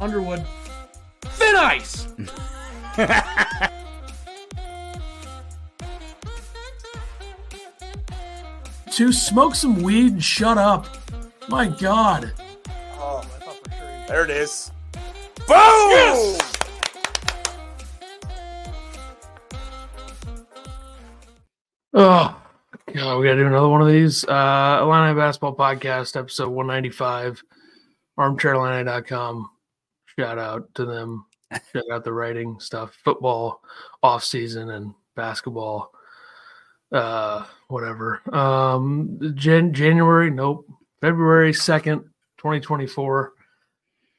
Underwood, thin ice. to smoke some weed and shut up. My God. Oh, there it is. Boom! Yes! Oh, God, we got to do another one of these. Uh, Illini Basketball Podcast, episode 195, armchairillini.com. Shout out to them. Shout out the writing stuff, football off season and basketball, uh, whatever. Um, Jan- January, nope. February 2nd, 2024.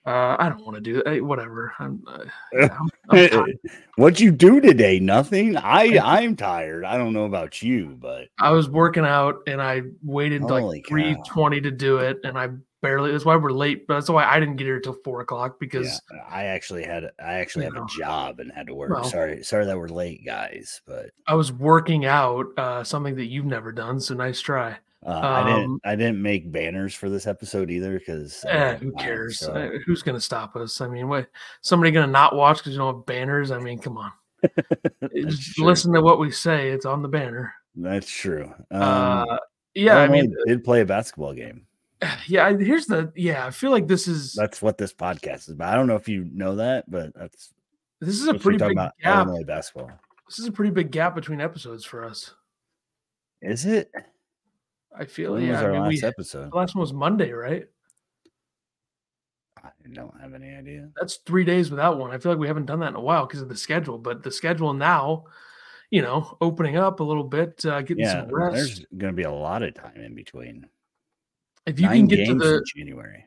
Uh, I don't want to do that. Whatever. I'm, uh, yeah, I'm, I'm What'd you do today? Nothing. I I'm tired. I don't know about you, but I was working out and I waited like three twenty to do it, and I barely. That's why we're late. But that's why I didn't get here till four o'clock because yeah, I actually had I actually have know. a job and had to work. Well, sorry, sorry that we're late, guys. But I was working out, uh, something that you've never done. So nice try. Uh, um, I didn't. I didn't make banners for this episode either because eh, who cares? so. Uh, who's going to stop us? I mean, what? Somebody going to not watch because you don't have banners? I mean, come on. just listen to what we say. It's on the banner. That's true. Um, uh, yeah, I mean, did play a basketball game. Yeah, here's the. Yeah, I feel like this is. That's what this podcast is about. I don't know if you know that, but that's. This is a pretty big gap. Illinois basketball. This is a pretty big gap between episodes for us. Is it? I feel when yeah. our I mean, last we, episode. The last one was Monday, right? I don't have any idea. That's three days without one. I feel like we haven't done that in a while because of the schedule. But the schedule now, you know, opening up a little bit, uh, getting yeah, some rest. There's going to be a lot of time in between. If you Nine can get to the January,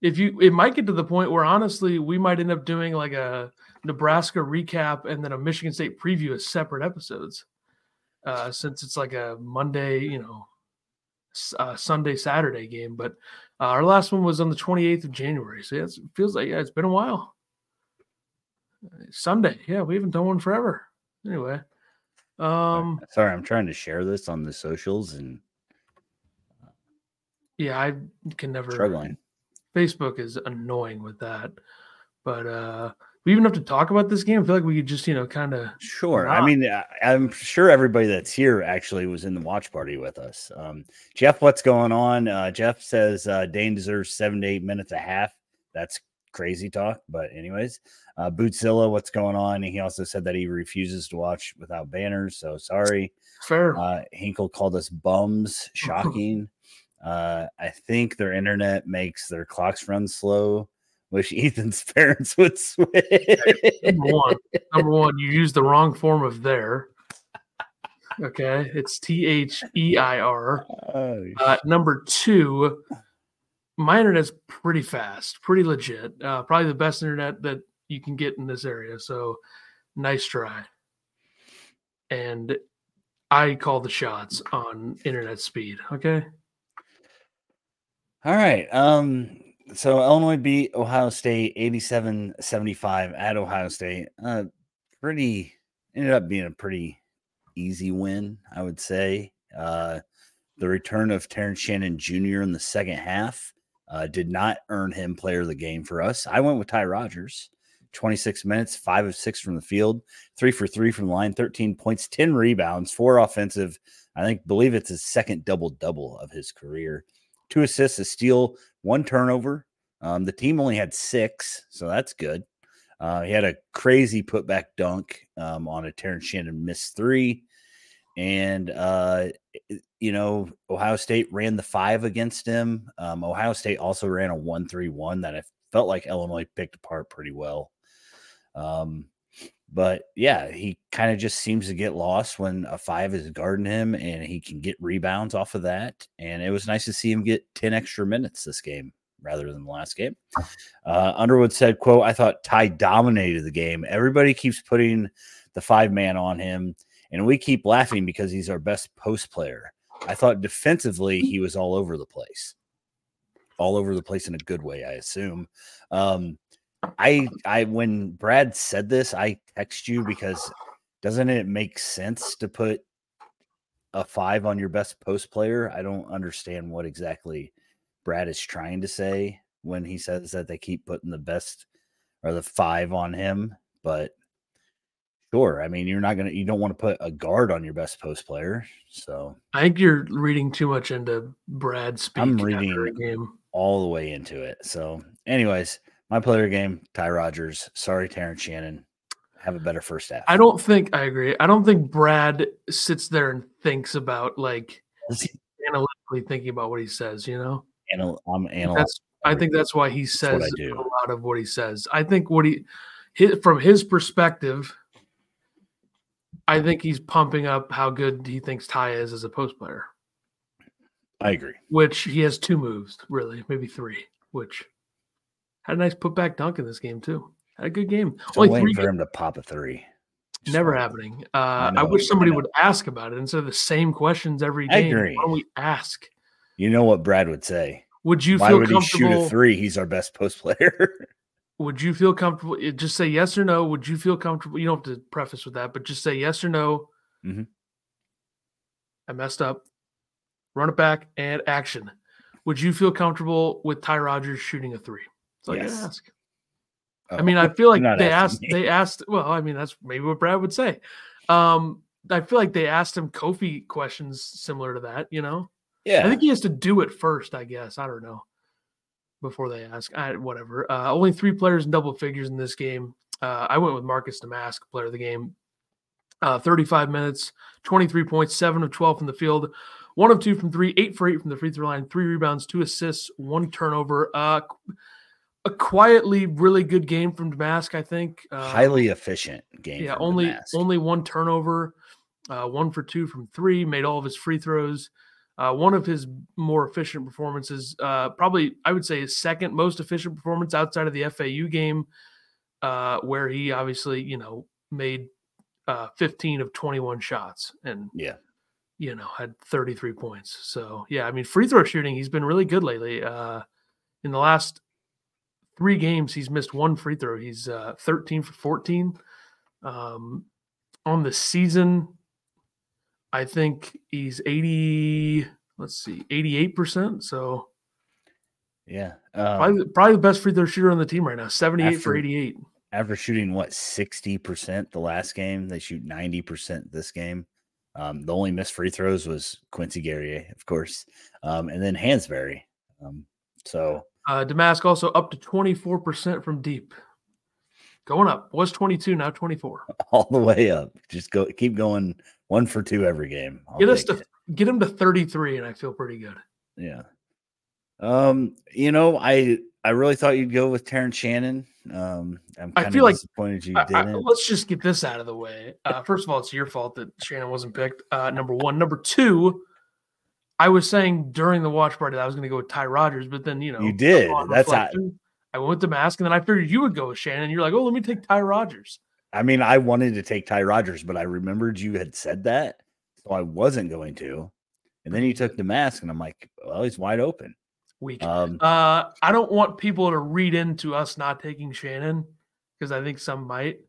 if you, it might get to the point where honestly, we might end up doing like a Nebraska recap and then a Michigan State preview as separate episodes, uh, since it's like a Monday, you know, uh, Sunday Saturday game, but uh, our last one was on the 28th of January. So yeah, it feels like yeah, it's been a while. Sunday, yeah, we haven't done one forever. Anyway, um, sorry, I'm trying to share this on the socials and yeah, I can never struggling. Facebook is annoying with that, but uh we even have to talk about this game? I feel like we could just, you know, kind of. Sure. Not. I mean, I'm sure everybody that's here actually was in the watch party with us. Um, Jeff, what's going on? Uh, Jeff says uh, Dain deserves seven to eight minutes a half. That's crazy talk. But, anyways, uh, Bootzilla, what's going on? he also said that he refuses to watch without banners. So sorry. Fair. Uh, Hinkle called us bums. Shocking. Uh, I think their internet makes their clocks run slow wish Ethan's parents would switch. number one, number one, you use the wrong form of there. Okay, it's T H E I R. Oh, uh, number two, my internet's pretty fast, pretty legit. Uh, probably the best internet that you can get in this area. So, nice try. And I call the shots on internet speed. Okay. All right. Um, so Illinois beat Ohio State 87-75 at Ohio State. Uh, pretty ended up being a pretty easy win, I would say. Uh, the return of Terrence Shannon Jr. in the second half uh, did not earn him player of the game for us. I went with Ty Rodgers, 26 minutes, five of six from the field, three for three from the line, 13 points, 10 rebounds, four offensive. I think believe it's his second double double of his career two assists, a steal, one turnover. Um, the team only had six, so that's good. Uh, he had a crazy putback dunk um, on a Terrence Shannon missed three. And, uh, you know, Ohio State ran the five against him. Um, Ohio State also ran a 1 3 1 that I felt like Illinois picked apart pretty well. Um, but yeah, he kind of just seems to get lost when a five is guarding him and he can get rebounds off of that. And it was nice to see him get 10 extra minutes this game rather than the last game. Uh, Underwood said, quote, I thought Ty dominated the game. Everybody keeps putting the five man on him, and we keep laughing because he's our best post player. I thought defensively he was all over the place. All over the place in a good way, I assume. Um, I I when Brad said this, I text you because doesn't it make sense to put a five on your best post player? I don't understand what exactly Brad is trying to say when he says that they keep putting the best or the five on him, but sure. I mean, you're not gonna you don't want to put a guard on your best post player. So I think you're reading too much into Brad's speak. I'm reading game. all the way into it. So, anyways, my player game, Ty Rodgers. Sorry, Terrence Shannon. Have a better first half. I don't think I agree. I don't think Brad sits there and thinks about like analytically thinking about what he says, you know? Anal- I'm analyzing. I think that's why he says a lot of what he says. I think what he, his, from his perspective, I think he's pumping up how good he thinks Ty is as a post player. I agree. Which he has two moves, really, maybe three. Which had a nice putback dunk in this game too. Had a good game. Still Only waiting for him to pop a three. Never happening. Uh, I, I, wish somebody I would ask about it instead of the same questions every game. I agree. Why don't we ask? You know what Brad would say. Would you Why feel would comfortable? He shoot a three. He's our best post player. would you feel comfortable? Eh, just say yes or no. Would you feel comfortable? You don't have to preface with that, but just say yes or no. Mm-hmm. I messed up. Run it back and action. Would you feel comfortable with Ty Rodgers shooting a three? So yes. I ask. Oh, I mean, I feel like they asked. Me. They asked. Well, I mean, that's maybe what Brad would say. Um, I feel like they asked him Kofi questions similar to that. You know. Yeah. I think he has to do it first. I guess I don't know. Before they ask, I, whatever. Uh, only three players in double figures in this game. Uh, I went with Marcus Domask, player of the game. Uh, 35 minutes, 23 points, seven of 12 from the field, one of two from three, eight for eight from the free throw line, three rebounds, two assists, one turnover. Uh, a quietly really good game from Domask, I think. Uh, Highly efficient game. Yeah, only Domask. only one turnover, uh, one for two from three, made all of his free throws. Uh, one of his more efficient performances, uh, probably I would say his second most efficient performance outside of the FAU game, uh, where he obviously you know made uh, 15 of 21 shots and yeah, you know had 33 points. So yeah, I mean free throw shooting, he's been really good lately. in the last three games, he's missed one free throw. He's uh, 13 for 14. Um, on the season, I think he's 80, let's see, 88%. So, yeah. Um, probably, probably the best free throw shooter on the team right now, 78 after, for 88. After shooting, what, 60% the last game? They shoot 90% this game. Um, the only missed free throws was Quincy Guerrier, of course, um, and then Hansberry. Um, so uh, Domask also up to 24% from deep. Going up. Was 22, now 24. All the way up. Just go keep going one for two every game. I'll get us to it. get him to 33 and I feel pretty good. Yeah. Um, you know, I I really thought you'd go with Terrence Shannon. Um, I'm I feel like disappointed you didn't. I, let's just get this out of the way. Uh, first of all, it's your fault that Shannon wasn't picked. Uh, number one. Number two, I was saying during the watch party that I was going to go with Ty Rodgers, but then you know you did. That's how I went with the Domask, and then I figured you would go with Shannon. You're like, oh, let me take Ty Rodgers. I mean, I wanted to take Ty Rodgers, but I remembered you had said that, so I wasn't going to. And then you took the mask, and I'm like, well, he's wide open. Weak. Um, uh, I don't want people to read into us not taking Shannon because I think some might.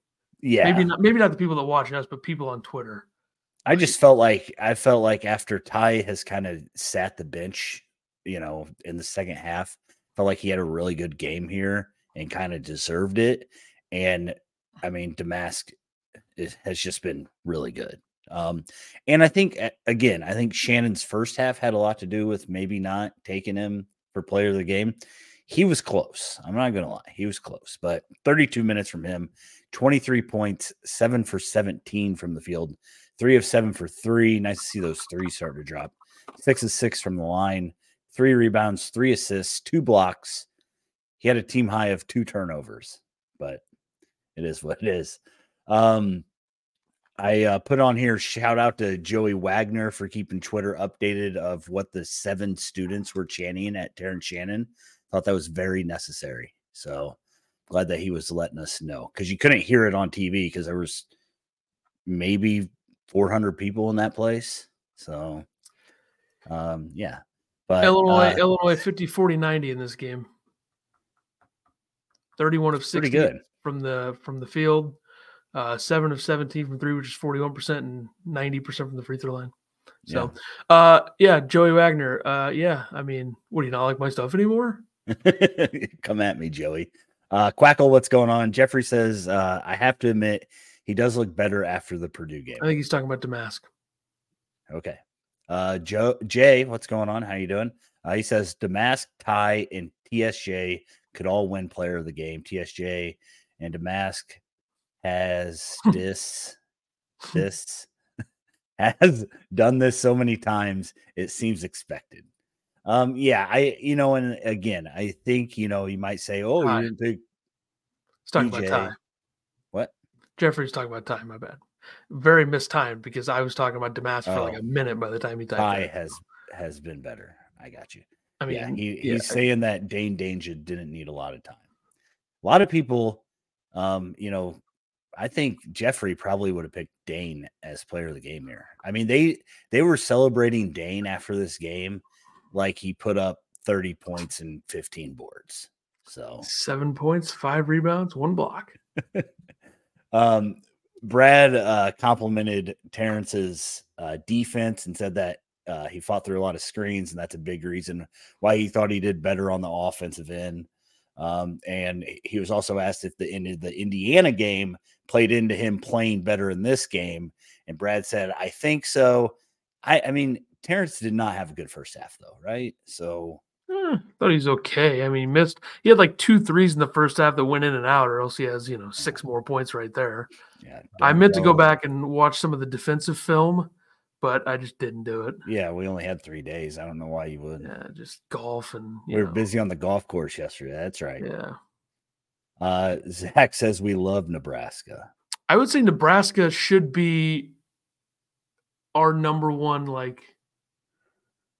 Yeah, maybe not. Maybe not the people that watch us, but people on Twitter. I just felt like I felt like after Ty has kind of sat the bench, you know, in the second half, felt like he had a really good game here and kind of deserved it. And I mean, Domask is, has just been really good. Um, and I think again, I think Shannon's first half had a lot to do with maybe not taking him for player of the game. He was close. I'm not gonna lie, he was close, but 32 minutes from him, 23 points, seven for 17 from the field, three of seven for three. Nice to see those three start to drop. Six of six from the line, three rebounds, three assists, two blocks. He had a team high of two turnovers, but it is what it is. Um, I uh, put on here shout out to Joey Wagner for keeping Twitter updated of what the seven students were chanting at Terrence Shannon. Thought that was very necessary. So glad that he was letting us know because you couldn't hear it on TV because there was maybe 400 people in that place. So, um, yeah. But Illinois, uh, Illinois 50, 40, 90 in this game. 31 of 60 good. from the from the field. Uh, seven of 17 from three, which is 41% and 90% from the free throw line. So, yeah. uh, yeah, Joey Wagner. Uh, yeah, I mean, what do you not like my stuff anymore? Come at me, Joey. Uh, Quackle, what's going on? Jeffrey says, uh, I have to admit, he does look better after the Purdue game. I think he's talking about Domask. Okay. Uh, Joe Jay, what's going on? How you doing? Uh, he says Domask, Ty, and TSJ could all win player of the game. TSJ and Domask has this this has done this so many times it seems expected. Um, yeah, I you know, and again, I think you know you might say, "Oh, Ty. you didn't pick." He's talking DJ. about Ty. Jeffrey's talking about time. My bad. Very mistimed because I was talking about Damas oh. for like oh. a minute by the time he typed. Ty has has been better. I got you. I mean, yeah, he, yeah. he's saying that Dain Dainja didn't need a lot of time. A lot of people, um, you know, I think Jeffrey probably would have picked Dain as player of the game here. I mean, they they were celebrating Dain after this game, like he put up 30 points and 15 boards. So seven points, five rebounds, one block. um, Brad uh, complimented Terrence's uh, defense and said that uh, he fought through a lot of screens, and that's a big reason why he thought he did better on the offensive end. Um, and he was also asked if the end of the Indiana game played into him playing better in this game. And Brad said, I think so. I, I mean, Terrence did not have a good first half, though, right? So eh, thought he's okay. I mean, he missed, he had like two threes in the first half that went in and out, or else he has, you know, six more points right there. Yeah. I meant know. to go back and watch some of the defensive film but I just didn't do it. Yeah, we only had three days. I don't know why you would. Yeah, just golf and we were know. busy on the golf course yesterday. That's right. Yeah. Uh, Zach says we love Nebraska. I would say Nebraska should be our number one. Like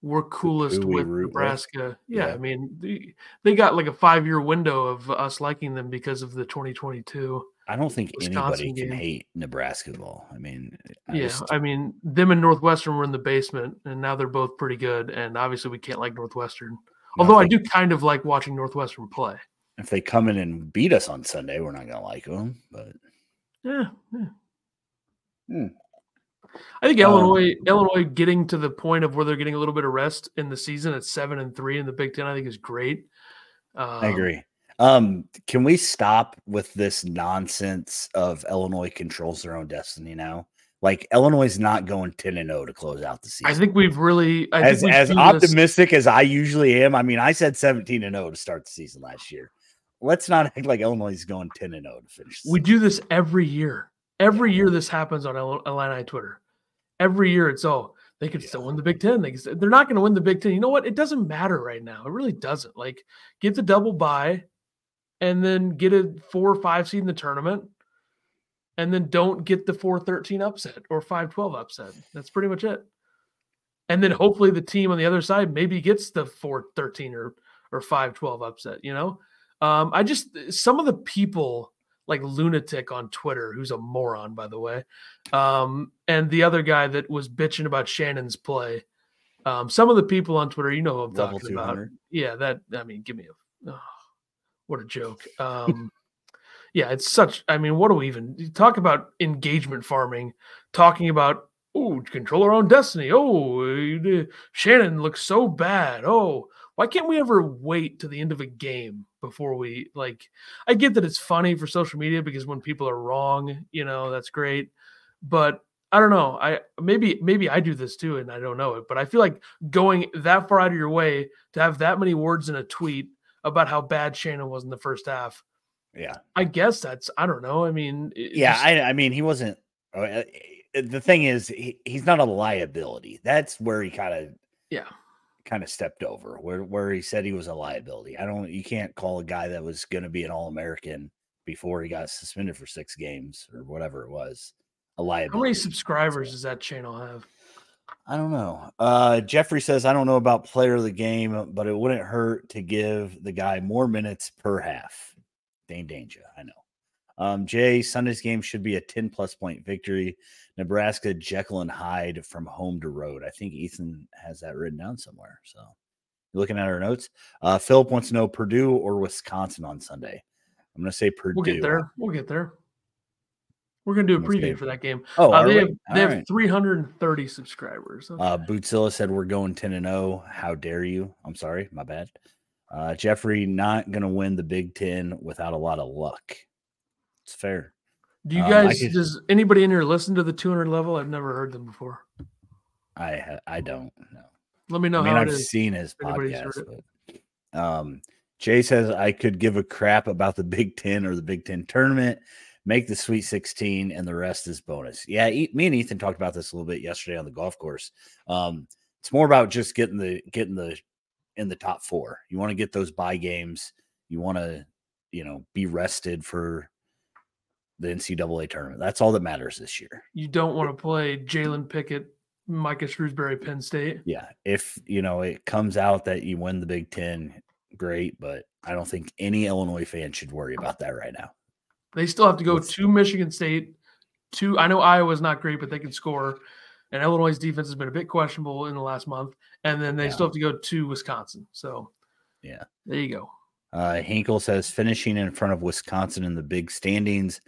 we're coolest with Nebraska. Yeah, yeah, I mean they, they got like a five year window of us liking them because of the 2022 I don't think Wisconsin anybody game. can hate Nebraska ball. I mean, I yeah, just... I mean, them and Northwestern were in the basement, and now they're both pretty good. And obviously, we can't like Northwestern. Although I do kind of like watching Northwestern play. If they come in and beat us on Sunday, we're not going to like them. But yeah, yeah. Hmm. I think Illinois, um, Illinois getting to the point of where they're getting a little bit of rest in the season at seven and three in the Big Ten, I think is great. Um, I agree. Um, can we stop with this nonsense of Illinois controls their own destiny now? Like Illinois is not going 10 and 0 to close out the season. I think we've really I as, as optimistic this. as I usually am. I mean, I said 17 and 0 to start the season last year. Let's not act like Illinois is going 10 and 0 to finish. We do this every year. Every year this happens on Illini Twitter. Every year it's oh, they could yeah. still win the Big Ten. They could, they're not going to win the Big Ten. You know what? It doesn't matter right now. It really doesn't. Like get the double bye and then get a four or five seed in the tournament and then don't get the 413 upset or 512 upset. That's pretty much it. And then hopefully the team on the other side maybe gets the 413 or or 512 upset, you know? Um, I just some of the people like lunatic on Twitter, who's a moron, by the way, um, and the other guy that was bitching about Shannon's play. Um, some of the people on Twitter, you know, who I'm Level talking 200. about. Yeah, that I mean, give me a. Oh, what a joke. Um, yeah, it's such. I mean, what do we even talk about engagement farming? Talking about oh, control our own destiny. Oh, uh, Shannon looks so bad. Oh, why can't we ever wait to the end of a game before we like? I get that it's funny for social media because when people are wrong, you know, that's great. But I don't know. I maybe maybe I do this too, and I don't know it. But I feel like going that far out of your way to have that many words in a tweet about how bad Shannon was in the first half. Yeah. I guess that's I don't know. I mean, yeah, just, I, I mean, he wasn't. Uh, uh, the thing is, he, he's not a liability. That's where he kind of yeah kind of stepped over where where he said he was a liability. I don't. You can't call a guy that was going to be an All American before he got suspended for six games or whatever it was a liability. How many subscribers does that channel have? I don't know. Uh, Jeffrey says, I don't know about player of the game, but it wouldn't hurt to give the guy more minutes per half. Dain Dainja, I know. Um, Jay, Sunday's game should be a 10 plus point victory. Nebraska, Jekyll and Hyde from home to road. I think Ethan has that written down somewhere. So you're looking at our notes. Uh, Philip wants to know Purdue or Wisconsin on Sunday. I'm going to say Purdue. We'll get there. We'll get there. We're gonna do a preview for that game. Oh, uh, they have they have right. 330 subscribers. Uh, Bootzilla said we're going 10 and 0. How dare you? I'm sorry, my bad. Uh, Jeffrey not going to win the Big Ten without a lot of luck. It's fair. Do you um, guys? Could, does anybody in here listen to the 200 level? I've never heard them before. I I don't know. Let me know. I mean, I've seen his podcast. But, um, Jay says I could give a crap about the Big Ten or the Big Ten tournament. Make the Sweet 16, and the rest is bonus. Yeah, me and Ethan talked about this a little bit yesterday on the golf course. Um, it's more about just getting the getting the in the top four. You want to get those buy games. You want to, you know, be rested for the NCAA tournament. That's all that matters this year. You don't want to play Jalen Pickett, Micah Shrewsberry, Penn State. Yeah. If, you know, it comes out that you win the Big Ten, great. But I don't think any Illinois fan should worry about that right now. They still have to go to Michigan State. To I know Iowa's not great, but they can score. And Illinois' defense has been a bit questionable in the last month. And then they yeah. still have to go to Wisconsin. So, yeah, there you go. Uh, Hinkle says finishing in front of Wisconsin in the big standings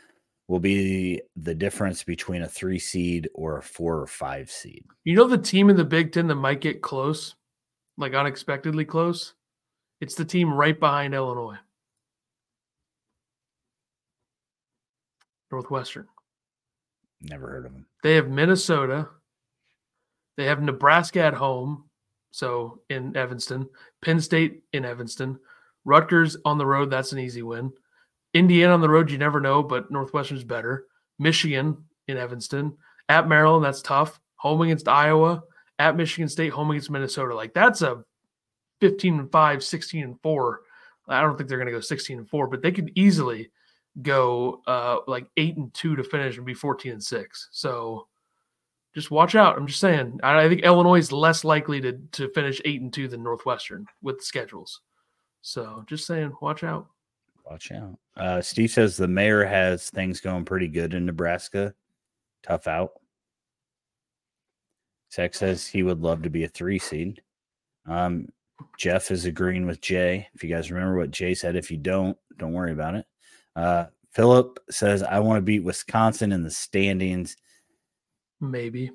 will be the difference between a three seed or a four or five seed. You know, the team in the Big Ten that might get close, like unexpectedly close? It's the team right behind Illinois. Northwestern. Never heard of them. They have Minnesota, they have Nebraska at home, so in Evanston, Penn State in Evanston, Rutgers on the road. That's an easy win. Indiana on the road, you never know, but Northwestern's better. Michigan in Evanston, at Maryland, that's tough. Home against Iowa, at Michigan State, home against Minnesota. Like that's a 15 and 5, 16 and 4. I don't think they're going to go 16 and 4, but they could easily go uh like 8 and 2 to finish and be 14 and 6. So just watch out. I'm just saying. I, think Illinois is less likely to to finish eight and two than Northwestern with the schedules. So just saying, watch out. Watch out. Uh, Steve says the mayor has things going pretty good in Nebraska. Tough out. Zach says he would love to be a three seed. Um, Jeff is agreeing with Jay. If you guys remember what Jay said, if you don't, don't worry about it. Uh, Philip says, I want to beat Wisconsin in the standings Maybe.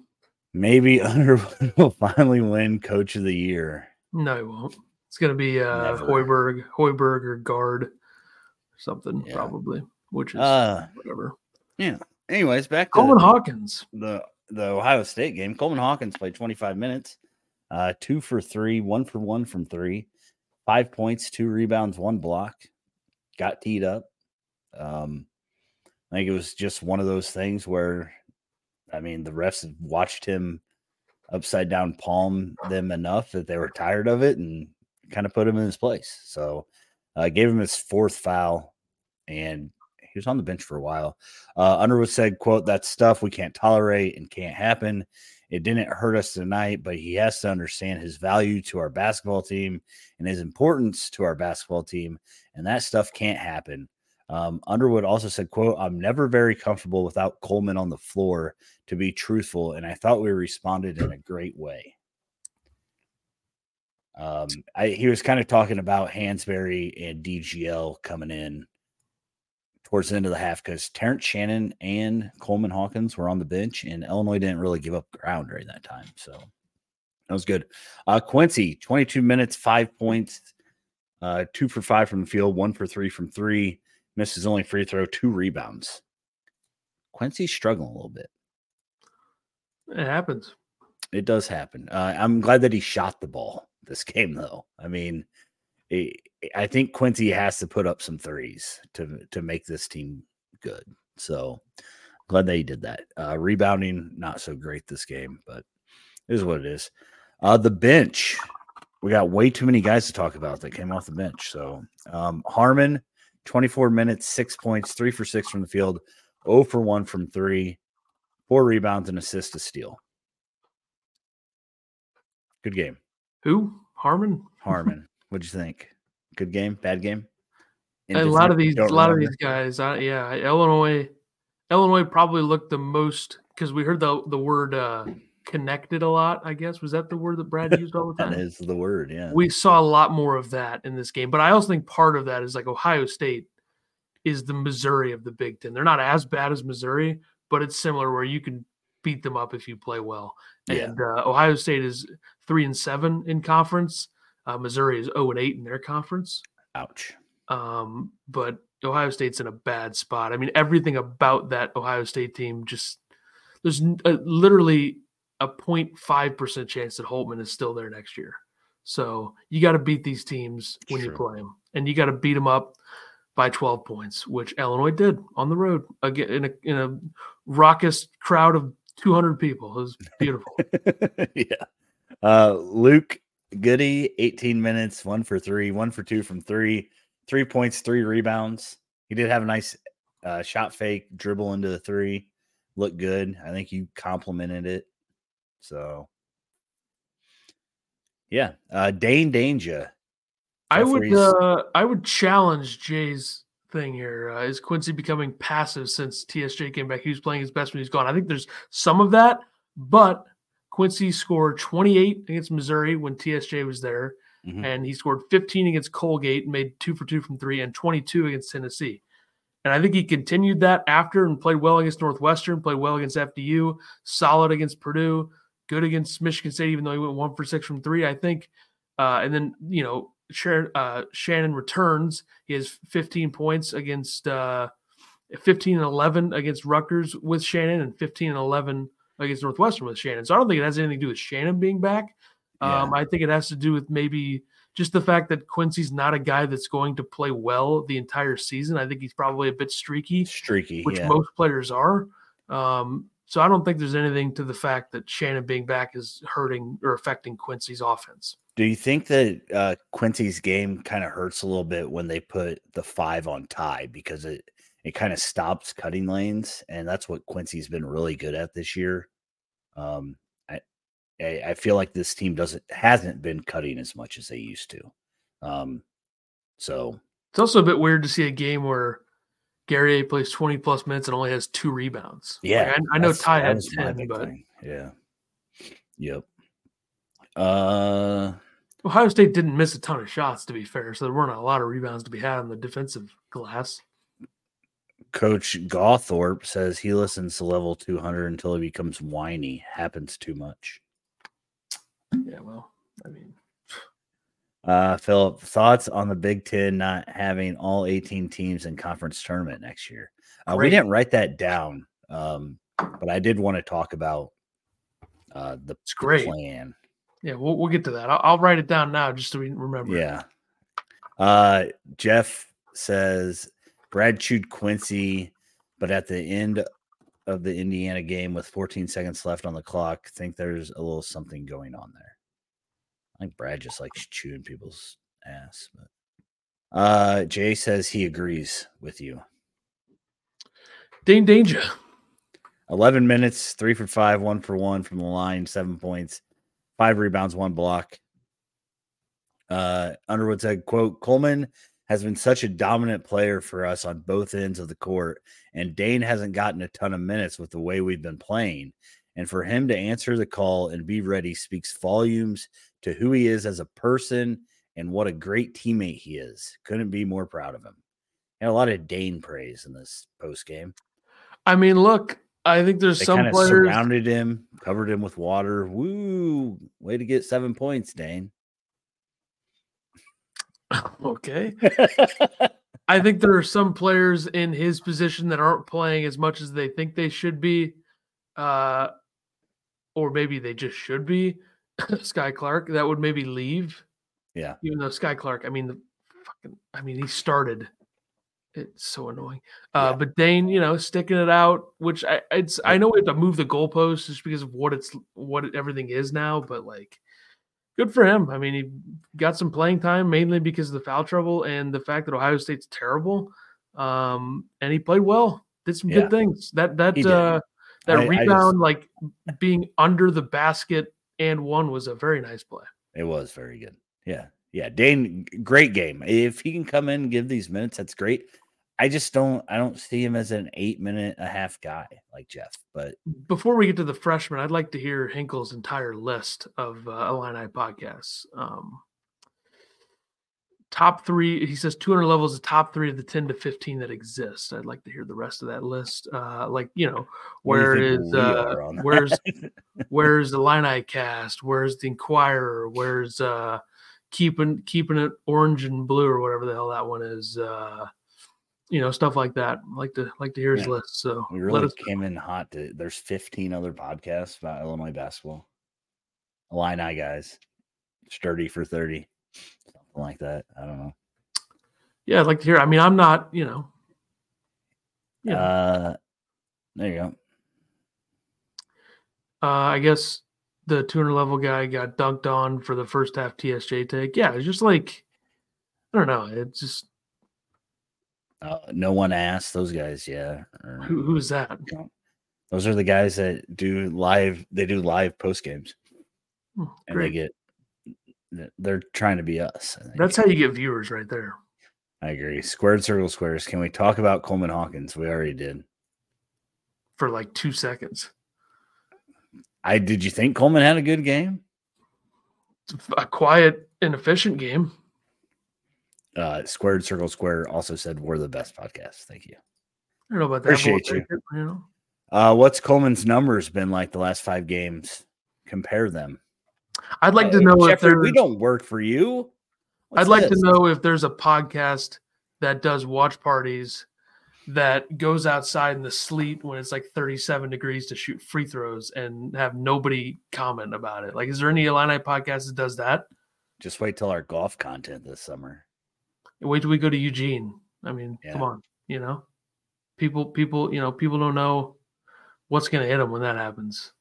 Maybe Underwood will finally win Coach of the Year. No, he won't. It's going to be uh. Hoiberg, Hoiberg or Gard, or something yeah. probably, which is uh, whatever. Yeah. Anyways, back to Coleman Hawkins. The the Ohio State game. Coleman Hawkins played 25 minutes, uh, two for three, one for one from three, five points, two rebounds, one block. Got teed up. Um, I think it was just one of those things where I mean, the refs watched him upside down palm them enough that they were tired of it and kind of put him in his place. So uh, gave him his fourth foul, and he was on the bench for a while. Uh, Underwood said, "quote That stuff we can't tolerate and can't happen. It didn't hurt us tonight, but he has to understand his value to our basketball team and his importance to our basketball team, and that stuff can't happen." Um, Underwood also said, quote, I'm never very comfortable without Coleman on the floor to be truthful. And I thought we responded in a great way. Um, I, he was kind of talking about Hansberry and DGL coming in towards the end of the half because Terrence Shannon and Coleman Hawkins were on the bench, and Illinois didn't really give up ground during that time. So that was good. Uh, Quincy, 22 minutes, five points, uh, two for five from the field, one for three from three misses only free throw, two rebounds. Quincy's struggling a little bit. It happens. It does happen. Uh, I'm glad that he shot the ball this game, though. I mean, I think Quincy has to put up some threes to to make this team good. So glad that he did that. Uh, rebounding not so great this game, but it is what it is. Uh, the bench, we got way too many guys to talk about that came off the bench. So um, Harmon 24 minutes, six points, three for six from the field, 0 for one from three, four rebounds, and assist to steal. Good game. Who? Harmon? Harmon. What'd you think? Good game? Bad game? A lot of these, a lot remember? of these guys. I, yeah, Illinois. Illinois probably looked the most because we heard the the word uh, connected a lot, I guess. Was that the word that Brad used all the time? that is the word, yeah. We saw a lot more of that in this game. But I also think part of that is like Ohio State is the Missouri of the Big Ten. They're not as bad as Missouri, but it's similar where you can beat them up if you play well. Yeah. And uh, Ohio State is three and seven in conference. Uh, Missouri is 0 and 8 in their conference. Ouch. Um, but Ohio State's in a bad spot. I mean, everything about that Ohio State team just there's a, literally a 0.5% chance that Holtmann is still there next year. So you got to beat these teams when True. you play them, and you got to beat them up by 12 points, which Illinois did on the road again in a in a raucous crowd of 200 people. It was beautiful. yeah. Uh, Luke Goode, 18 minutes, one for three, one for two from three, three points, three rebounds. He did have a nice uh, shot fake, dribble into the three, looked good. I think you complimented it. So, yeah, uh, Dain Dainja. I would uh, I would challenge Jay's thing here. Uh, is Quincy becoming passive since TSJ came back? He was playing his best when he's gone. I think there's some of that, but Quincy scored 28 against Missouri when TSJ was there, mm-hmm. and he scored 15 against Colgate, and made two for two from three, and 22 against Tennessee. And I think he continued that after and played well against Northwestern, played well against FDU, solid against Purdue, good against Michigan State, even though he went one for six from three. I think, uh, and then you know, uh, Shannon returns. He has 15 points against uh, 15 and 11 against Rutgers with Shannon, and 15 and 11 against Northwestern with Shannon. So I don't think it has anything to do with Shannon being back. Yeah. Um, I think it has to do with maybe just the fact that Quincy's not a guy that's going to play well the entire season. I think he's probably a bit streaky, streaky, which yeah. most players are. Um, so I don't think there's anything to the fact that Shannon being back is hurting or affecting Quincy's offense. Do you think that uh, Quincy's game kind of hurts a little bit when they put the five on Ty because it it kind of stops cutting lanes, and that's what Quincy's been really good at this year. Um, I I feel like this team doesn't hasn't been cutting as much as they used to. Um, so it's also a bit weird to see a game where Guerrier plays 20 plus minutes and only has two rebounds. Yeah. Like I, I, know Ty had 10, but thing. yeah. Yep. Uh Ohio State didn't miss a ton of shots to be fair, so there weren't a lot of rebounds to be had on the defensive glass. Coach Gawthorpe says he listens to level 200 until he becomes whiny. Happens too much. Yeah, well, I mean, uh, Philip, thoughts on the Big Ten not having all 18 teams in conference tournament next year? Uh, we didn't write that down, um, but I did want to talk about uh, the, it's great. plan. Yeah, we'll, we'll get to that. I'll, I'll, write it down now just so we remember. Yeah. Uh, Jeff says Brad chewed Quincy, but at the end of the Indiana game with 14 seconds left on the clock, think there's a little something going on there. I think Brad just likes chewing people's ass. But uh, Jay says he agrees with you. Dain Dainja. 11 minutes, three for five, one for one from the line, seven points, five rebounds, one block. Uh, Underwood said, quote, Coleman has been such a dominant player for us on both ends of the court, and Dain hasn't gotten a ton of minutes with the way we've been playing. And for him to answer the call and be ready speaks volumes to who he is as a person and what a great teammate he is. Couldn't be more proud of him. Had a lot of Dain praise in this post game. I mean, look, I think there's they some players surrounded him, covered him with water. Woo! Way to get seven points, Dain. okay. I think there are some players in his position that aren't playing as much as they think they should be, uh, or maybe they just should be. Sky Clark, that would maybe leave. Yeah. Even though Sky Clark, I mean, the fucking, I mean, he started. It's so annoying. Uh, yeah. But Dain, you know, sticking it out, which I, it's, I know we have to move the goalposts just because of what it's, what everything is now, but like, good for him. I mean, he got some playing time mainly because of the foul trouble and the fact that Ohio State's terrible. Um, and he played well, did some yeah. good things. That that uh, that I, rebound, I just, like being under the basket and one was a very nice play. It was very good. Yeah, yeah. Dain, great game. If he can come in and give these minutes, that's great. I just don't I don't see him as an eight minute a half guy like Jeff. But before we get to the freshman, I'd like to hear Hinkle's entire list of uh, Illini podcasts. Um, top three, he says 200 levels, the top three of the 10 to 15 that exist. I'd like to hear the rest of that list. Uh, like you know, where is uh, where's where's the Illini cast? Where's the Inquirer? Where's uh, keeping keeping it orange and blue or whatever the hell that one is. Uh, you know, stuff like that. like to like to hear his yeah. list. So we really came in hot. To, there's 15 other podcasts about Illinois basketball. Illini guys, sturdy for 30, something like that. I don't know. Yeah, I'd like to hear. I mean, I'm not, you know. Yeah. Uh, there you go. Uh, I guess the 200 level guy got dunked on for the first half TSJ take. Yeah, it's just like I don't know. It's just uh, no one asked those guys. Yeah, or, Who, who's that? You know, those are the guys that do live. They do live post games, hmm, and they get. They're trying to be us. That's how you get viewers, right there. I agree. Squared circle squares. Can we talk about Coleman Hawkins? We already did. For like two seconds. I did you think Coleman had a good game? A quiet inefficient game. Uh, Squared Circle Square also said we're the best podcast. Thank you. I don't know about that. Appreciate you. It, you know? uh, what's Coleman's numbers been like the last five games? Compare them. I'd like to know Jeffrey, if there. We don't work for you. What's I'd like this? to know if there's a podcast that does watch parties that goes outside in the sleet when it's like 37 degrees to shoot free throws and have nobody comment about it. Like, is there any Illini podcast that does that? Just wait till our golf content this summer. Wait till we go to Eugene. I mean, yeah. come on, you know, people, people, you know, people don't know what's going to hit them when that happens.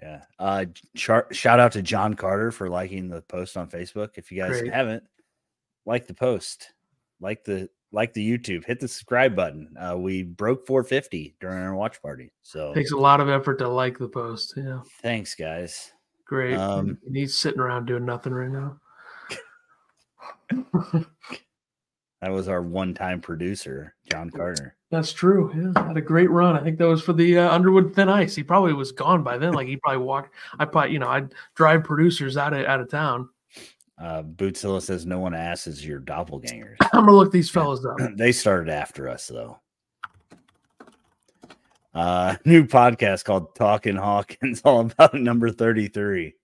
Yeah. Uh, sh- shout out to John Carter for liking the post on Facebook. If you guys Great. haven't, like the post, like the like the YouTube, hit the subscribe button. Uh, we broke 450 during our watch party. So it takes a lot of effort to like the post. Yeah. Thanks, guys. Great. Um, and he's sitting around doing nothing right now. that was our one-time producer, John Carter. That's true. Yeah, had a great run. I think that was for the uh, Underwood Thin Ice. He probably was gone by then. Like he probably walked. I probably, you know, I'd drive producers out of out of town. Uh, Bootzilla says no one asks your doppelgangers. I'm gonna look these fellas up. they started after us though. Uh, new podcast called Talking Hawkins, all about number 33.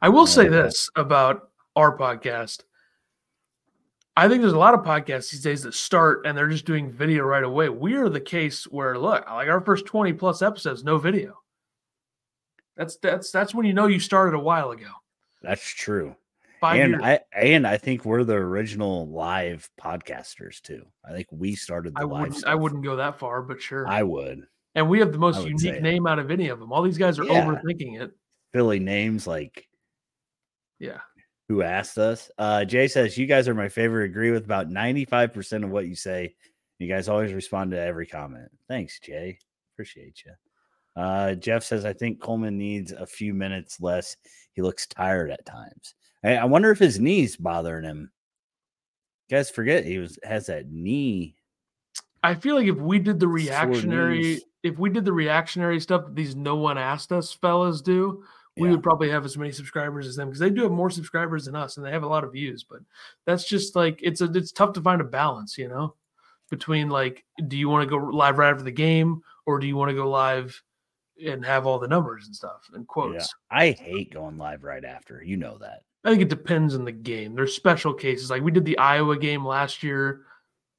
I will say this about our podcast. I think there's a lot of podcasts these days that start and they're just doing video right away. We are the case where look, like our first 20 plus episodes, no video. That's that's that's when you know you started a while ago. That's true. Five and years. I and I think we're the original live podcasters too. I think we started the I live. Wouldn't, I wouldn't go that far, but sure. I would. And we have the most unique name out of any of them. All these guys are yeah. overthinking it. Philly names like Yeah. Who asked us? Uh Jay says you guys are my favorite. Agree with about 95% of what you say. You guys always respond to every comment. Thanks, Jay. Appreciate you. Uh, Jeff says, I think Coleman needs a few minutes less. He looks tired at times. I, I wonder if his knees bothering him. You guys forget he was has that knee. I feel like if we did the reactionary, if we did the reactionary stuff that these no one asked us fellas do, we yeah. would probably have as many subscribers as them because they do have more subscribers than us and they have a lot of views. But that's just like it's a it's tough to find a balance, you know, between like, do you want to go live right after the game or do you want to go live and have all the numbers and stuff and quotes? Yeah. I hate going live right after. You know that. I think it depends on the game. There's special cases. Like we did the Iowa game last year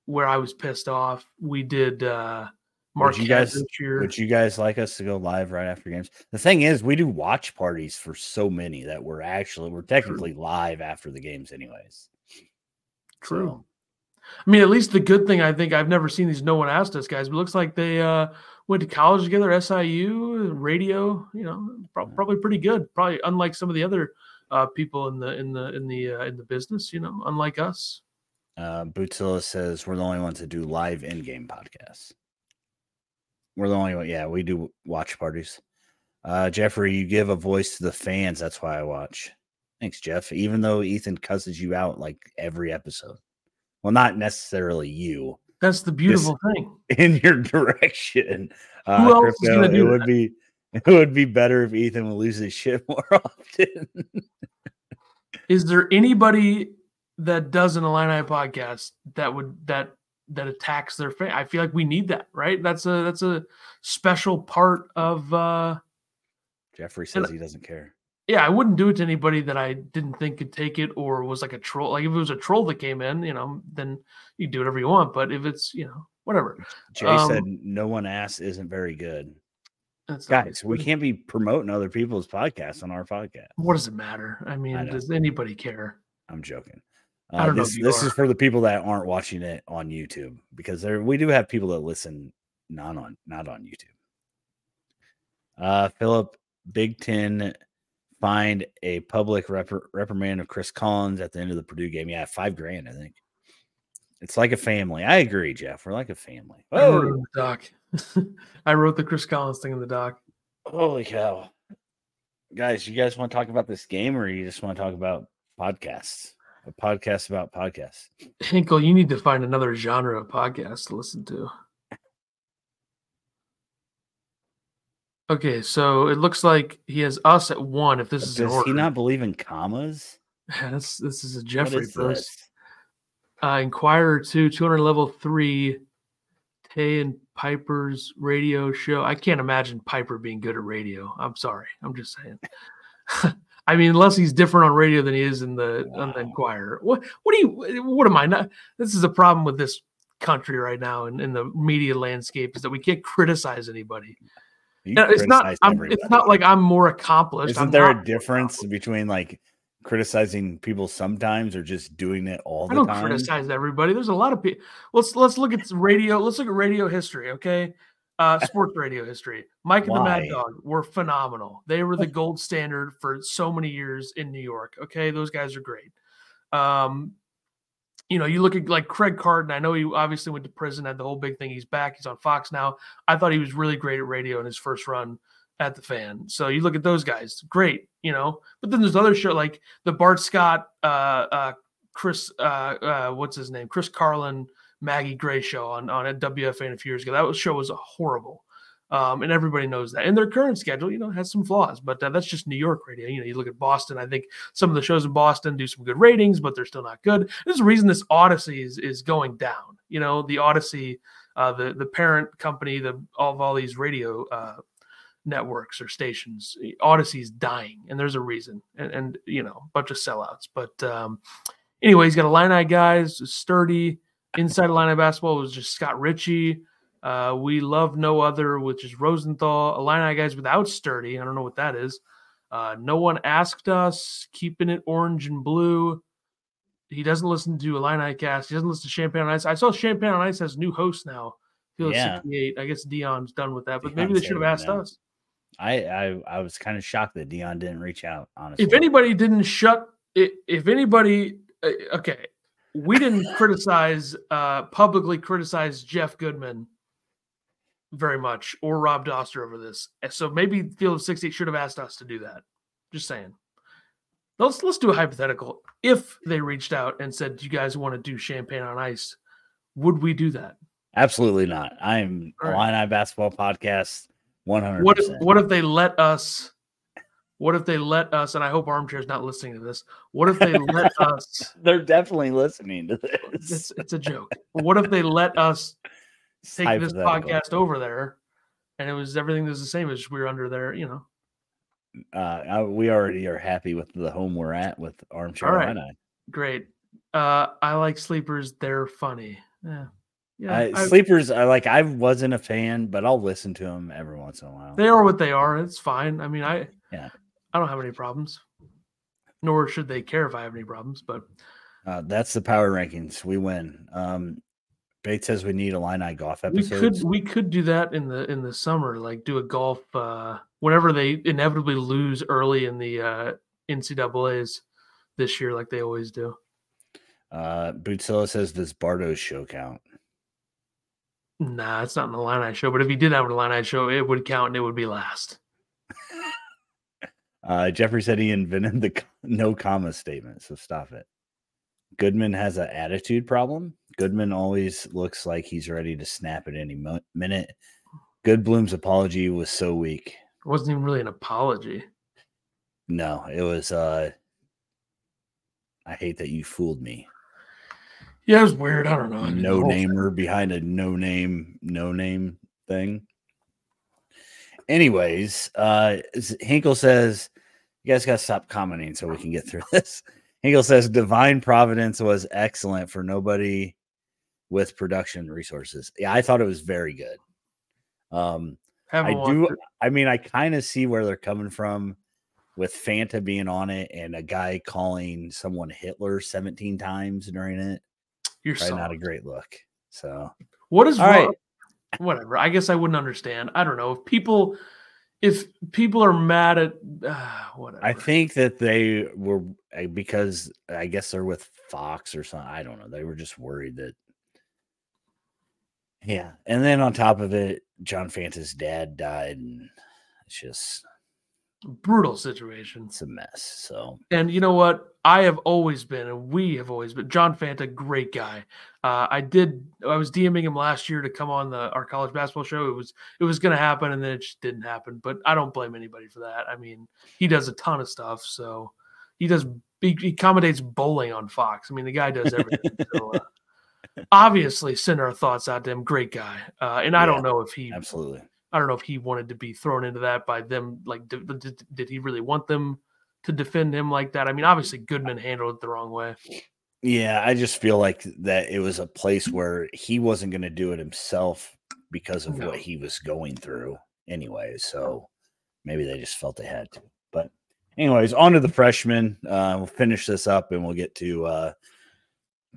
where I was pissed off. We did uh Mark would you guys this year. Would you guys like us to go live right after games? The thing is, we do watch parties for so many that we're actually we're technically True. live after the games, anyways. True. So. I mean, at least the good thing I think I've never seen these no one asked us guys, but looks like they uh went to college together, SIU, radio, you know, probably pretty good. Probably unlike some of the other uh, people in the in the in the uh, in the business. You know, unlike us. Uh, Bootzilla says we're the only ones that do live in-game podcasts. We're the only one. Yeah, we do watch parties. Uh, Jeffrey, you give a voice to the fans. That's why I watch. Thanks, Jeff. Even though Ethan cusses you out like every episode. Well, not necessarily you. That's the beautiful thing. In your direction. Uh, Who else crypto, is gonna do it that? would be It would be better if Ethan would lose his shit more often. Is there anybody that does an Illini podcast that would that that attacks their fan? I feel like we need that, right? That's a that's a special part of uh Jeffrey says he doesn't care. yeah, I wouldn't do it to anybody that I didn't think could take it or was like a troll. Like if it was a troll that came in, you know, then you do whatever you want. But if it's, you know, whatever. Jay um, said no one ass isn't very good. Guys, we can't be promoting other people's podcasts on our podcast. What does it matter? I mean, I does anybody care? I'm joking. Uh, I don't this, know. This is for the people that aren't watching it on YouTube because there we do have people that listen not on not on YouTube. Uh, Philip Big Ten find a public rep- reprimand of Chris Collins at the end of the Purdue game. Yeah, five grand, I think. It's like a family. I agree, Jeff. We're like a family. Oh, doc. I wrote the Chris Collins thing in the doc. Holy cow. Guys, you guys want to talk about this game or you just want to talk about podcasts? A podcast about podcasts. Hinkle, you need to find another genre of podcast to listen to. Okay, so it looks like he has us at one. If this is does he not believe in commas? this this is a Jeffrey post. Uh, Inquirer two, two hundred level three. Tay and Piper's radio show. I can't imagine Piper being good at radio. I'm sorry. I'm just saying. I mean, unless he's different on radio than he is in the wow. on the Inquirer. What what do you what am I not? This is a problem with this country right now and in, the media landscape is that we can't criticize anybody. it's not. it's not like I'm more accomplished. Isn't I'm there a difference between like criticizing people sometimes or just doing it all the I don't time? criticize everybody. There's a lot of people. Let's let's look at radio. Let's look at radio history. Okay, uh, sports radio history. Mike and the Mad Dog were phenomenal. They were the gold standard for so many years in New York. Okay, those guys are great. Um, you know, you look at like Craig Carton. I know he obviously went to prison, had the whole big thing. He's back. He's on Fox now. I thought he was really great at radio in his first run at the fan. So you look at those guys, great, you know. But then there's other show like the Bart Scott, uh, uh, Chris, uh, uh, what's his name, Chris Carlin, Maggie Gray show on on a WFAN a few years ago. That was, show was horrible. Um, and everybody knows that. And their current schedule, you know, has some flaws, but uh, that's just New York radio. You know, you look at Boston. I think some of the shows in Boston do some good ratings, but they're still not good. There's a reason this Audacy is is going down. You know, the Audacy, uh, the the parent company, the all of all these radio uh, networks or stations. Audacy's dying, and there's a reason, and, and you know, a bunch of sellouts. But um, anyway, he's got a line eye guys, sturdy. Inside Illini basketball was just Scott Richey. Uh, we love no other, which is Rosenthal. Illini guys without sturdy. I don't know what that is. Uh, no one asked us. Keeping it orange and blue. He doesn't listen to Illini cast. He doesn't listen to Champagne on Ice. I saw Champagne on Ice has new host now. Yeah. 68. I guess Dion's done with that, but Dion's maybe they should have asked us. I, I I was kind of shocked that Dion didn't reach out. Honestly, if anybody didn't shut, it, if anybody, uh, okay, we didn't criticize uh publicly criticize Jeff Goodman very much or Rob Dauster over this. So maybe Field of 60 should have asked us to do that. Just saying. Let's let's do a hypothetical. If they reached out and said, "Do you guys want to do champagne on ice?" Would we do that? Absolutely not. I'm All right. Illini basketball podcast one hundred. What if what if they let us? What if they let us? And I hope Armchair's not listening to this. What if they let us? They're definitely listening to this. It's, it's a joke. What if they let us take this podcast over there, and it was everything was the same as we were under there? You know. Uh, we already are happy with the home we're at with Armchair All right. Great. Uh, I like sleepers. They're funny. Yeah. Yeah, I, I, sleepers. I like. I wasn't a fan, but I'll listen to them every once in a while. They are what they are. It's fine. I mean, I yeah, I don't have any problems. Nor should they care if I have any problems. But uh, that's the power rankings. We win. Um, Bates says we need Illini golf episodes. We could we could do that in the in the summer, like do a golf uh, whenever they inevitably lose early in the uh, NCAA's this year, like they always do. Uh, Bootzilla says, this Bardo's show count?" Nah, it's not an Illini show. But if he did have a line Illini show, it would count and it would be last. uh, Jeffrey said he invented the no comma statement, so stop it. Goodman has an attitude problem. Goodman always looks like he's ready to snap at any mo- minute. Goodbloom's apology was so weak. It wasn't even really an apology. No, it was uh I hate that you fooled me. Yeah, it was weird. I don't know. No namer behind a no name, no name thing. Anyways, uh Hinkle says You guys got to stop commenting so we can get through this. Hinkle says divine providence was excellent for nobody with production resources. Yeah, I thought it was very good. Um, I do. I mean, I kind of see where they're coming from with Fanta being on it and a guy calling someone Hitler 17 times during it. You're probably not a great look. So, what is All? Right. Whatever. I guess I wouldn't understand. I don't know if people if people are mad at uh, whatever. I think that they were eh, because I guess they're with Fox or something. I don't know. They were just worried that. Yeah, and then on top of it, John Fanta's dad died, and it's just brutal situation. It's a mess. So, and you know what? I have always been, and we have always been. John Fanta, great guy. Uh, I did. I was DMing him last year to come on the our college basketball show. It was it was going to happen, and then it just didn't happen. But I don't blame anybody for that. I mean, he does a ton of stuff. So he does. He, he accommodates bowling on Fox. I mean, the guy does everything. so, uh, obviously, send our thoughts out to him. Great guy. Uh, and I yeah, don't know if he absolutely I don't know if he wanted to be thrown into that by them. Like, did, did, did he really want them to defend him like that? I mean, obviously Goodman handled it the wrong way. Yeah, I just feel like that it was a place where he wasn't going to do it himself because of no. what he was going through anyway. So maybe they just felt they had to. But anyways, on to the freshmen. Uh, we'll finish this up and we'll get to uh,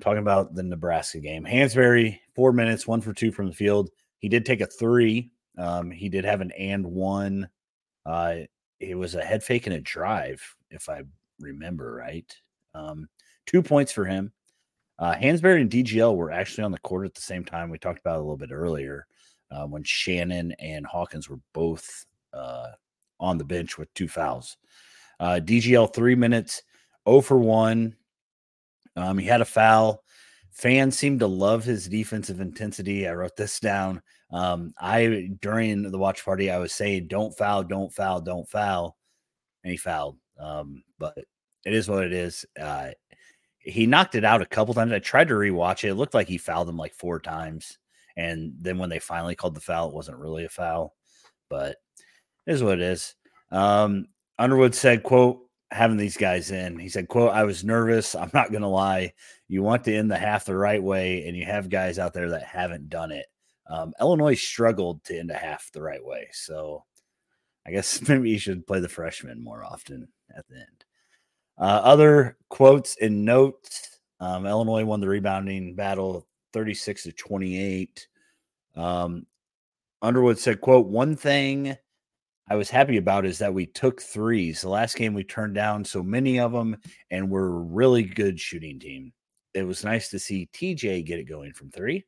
talking about the Nebraska game. Hansberry, four minutes, one for two from the field. He did take a three um, he did have an and one. Uh, it was a head fake and a drive, if I remember right. Um, two points for him. Uh, Hansberry and DGL were actually on the court at the same time. We talked about a little bit earlier uh, when Shannon and Hawkins were both uh, on the bench with two fouls. Uh, DGL three minutes, 0 for 1. Um, he had a foul. Fans seem to love his defensive intensity. I wrote this down. Um, I during the watch party, I was saying, "Don't foul, don't foul, don't foul," and he fouled. Um, but it is what it is. Uh, he knocked it out a couple times. I tried to rewatch it. It looked like he fouled him like four times, and then when they finally called the foul, it wasn't really a foul. But it is what it is. Um, Underwood said, "quote Having these guys in, he said, quote I was nervous. I'm not gonna lie. You want to end the half the right way, and you have guys out there that haven't done it." Um, Illinois struggled to end a half the right way. So I guess maybe you should play the freshman more often at the end. Uh, other quotes and notes um, Illinois won the rebounding battle 36 to 28. Um, Underwood said, quote, one thing I was happy about is that we took threes. The last game we turned down so many of them, and we're a really good shooting team. It was nice to see TJ get it going from three.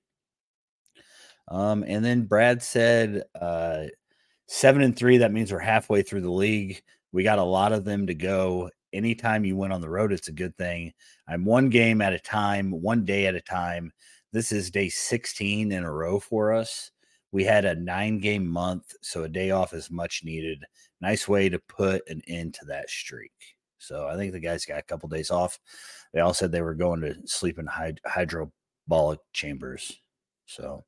Um, and then Brad said uh, seven and three. That means we're halfway through the league. We got a lot of them to go. Anytime you went on the road, it's a good thing. I'm one game at a time, one day at a time. This is day 16 in a row for us. We had a nine game month, so a day off is much needed. Nice way to put an end to that streak. So I think the guys got a couple days off. They all said they were going to sleep in hyd- hydrobolic chambers. So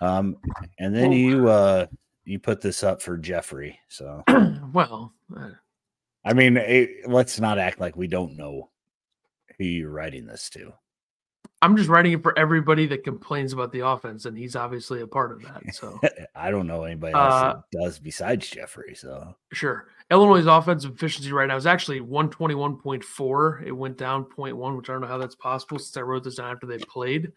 um, and then well, you uh you put this up for Jeffrey. So well, uh, I mean, it, let's not act like we don't know who you're writing this to. I'm just writing it for everybody that complains about the offense, and he's obviously a part of that. So I don't know anybody else uh, that does besides Jeffrey. So sure, Illinois' offensive efficiency right now is actually 121.4. It went down 0.1, which I don't know how that's possible since I wrote this down after they played.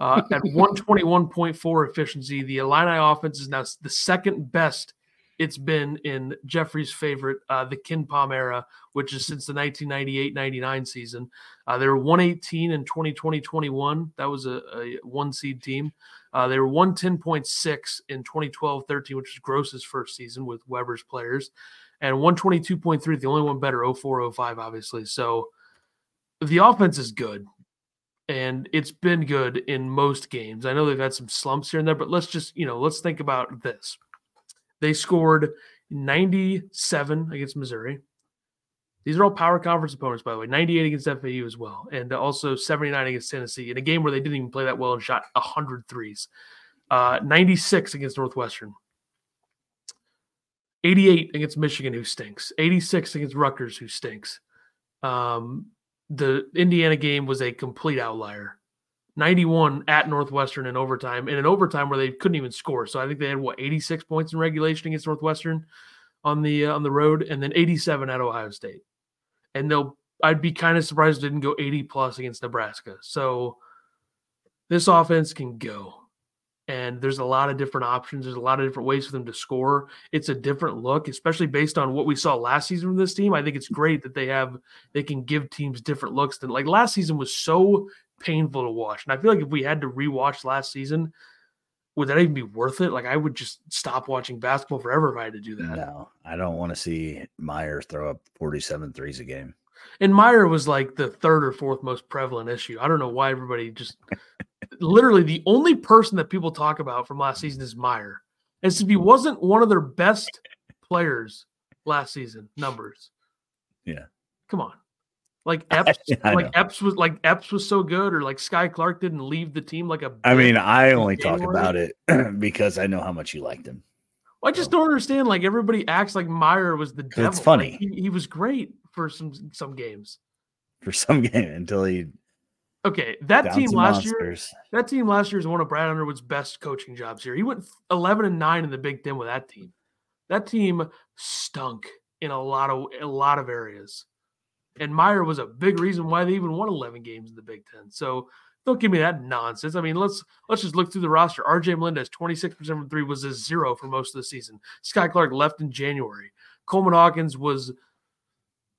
Uh, at 121.4 efficiency, the Illini offense is now the second best it's been in Jeffrey's favorite, uh, the Palm era, which is since the 1998-99 season. Uh, they were 118 in 2020-21. That was a, a one seed team. Uh, they were 110.6 in 2012-13, which was Groce's first season with Weber's players, and 122.3, the only one better, 04-05, obviously. So the offense is good and it's been good in most games. I know they've had some slumps here and there, but let's just, you know, let's think about this. They scored 97 against Missouri. These are all power conference opponents, by the way. 98 against FAU as well, and also 79 against Tennessee in a game where they didn't even play that well and shot 100 threes. Uh, 96 against Northwestern. 88 against Michigan, who stinks. 86 against Rutgers, who stinks. Um, the Indiana game was a complete outlier. 91 at Northwestern in overtime, in an overtime where they couldn't even score. So I think they had what 86 points in regulation against Northwestern on the uh, on the road, and then 87 at Ohio State. And they'll I'd be kind of surprised didn't go 80 plus against Nebraska. So this offense can go. And there's a lot of different options. There's a lot of different ways for them to score. It's a different look, especially based on what we saw last season from this team. I think it's great that they have they can give teams different looks than like last season was so painful to watch. And I feel like if we had to rewatch last season, would that even be worth it? Like I would just stop watching basketball forever if I had to do that. No, I don't want to see Mayer throw up 47 threes a game. And Mayer was like the third or fourth most prevalent issue. I don't know why everybody just literally the only person that people talk about from last season is Mayer. As if he wasn't one of their best players last season, numbers. Yeah. Come on. Like Epps, like Epps was like Epps was so good, or like Skyy Clark didn't leave the team like a. I mean, I only talk about it because I know how much you liked him. Well, I just don't understand. Like everybody acts like Mayer was the devil. It's funny. Like, he, he was great for some some games. For some game until he Okay, that team last monsters. year, that team last year is one of Brad Underwood's best coaching jobs here. He went 11 and 9 in the Big 10 with that team. That team stunk in a lot of a lot of areas. And Mayer was a big reason why they even won 11 games in the Big 10. So don't give me that nonsense. I mean, let's let's just look through the roster. RJ Melendez, 26% from three, was a zero for most of the season. Skyy Clark left in January. Coleman Hawkins was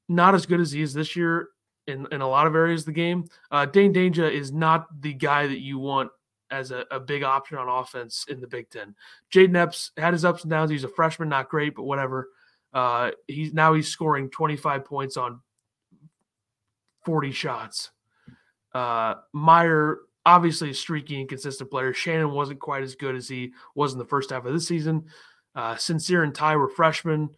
not as good as he is this year in, in a lot of areas of the game. Uh, Dain Dainja is not the guy that you want as a, a big option on offense in the Big Ten. Jayden Epps had his ups and downs. He's a freshman, not great, but whatever. Uh, he's now he's scoring 25 points on 40 shots. Uh, Mayer, obviously a streaky, inconsistent player. Shannon wasn't quite as good as he was in the first half of the season. Uh, Sincere and Ty were freshmen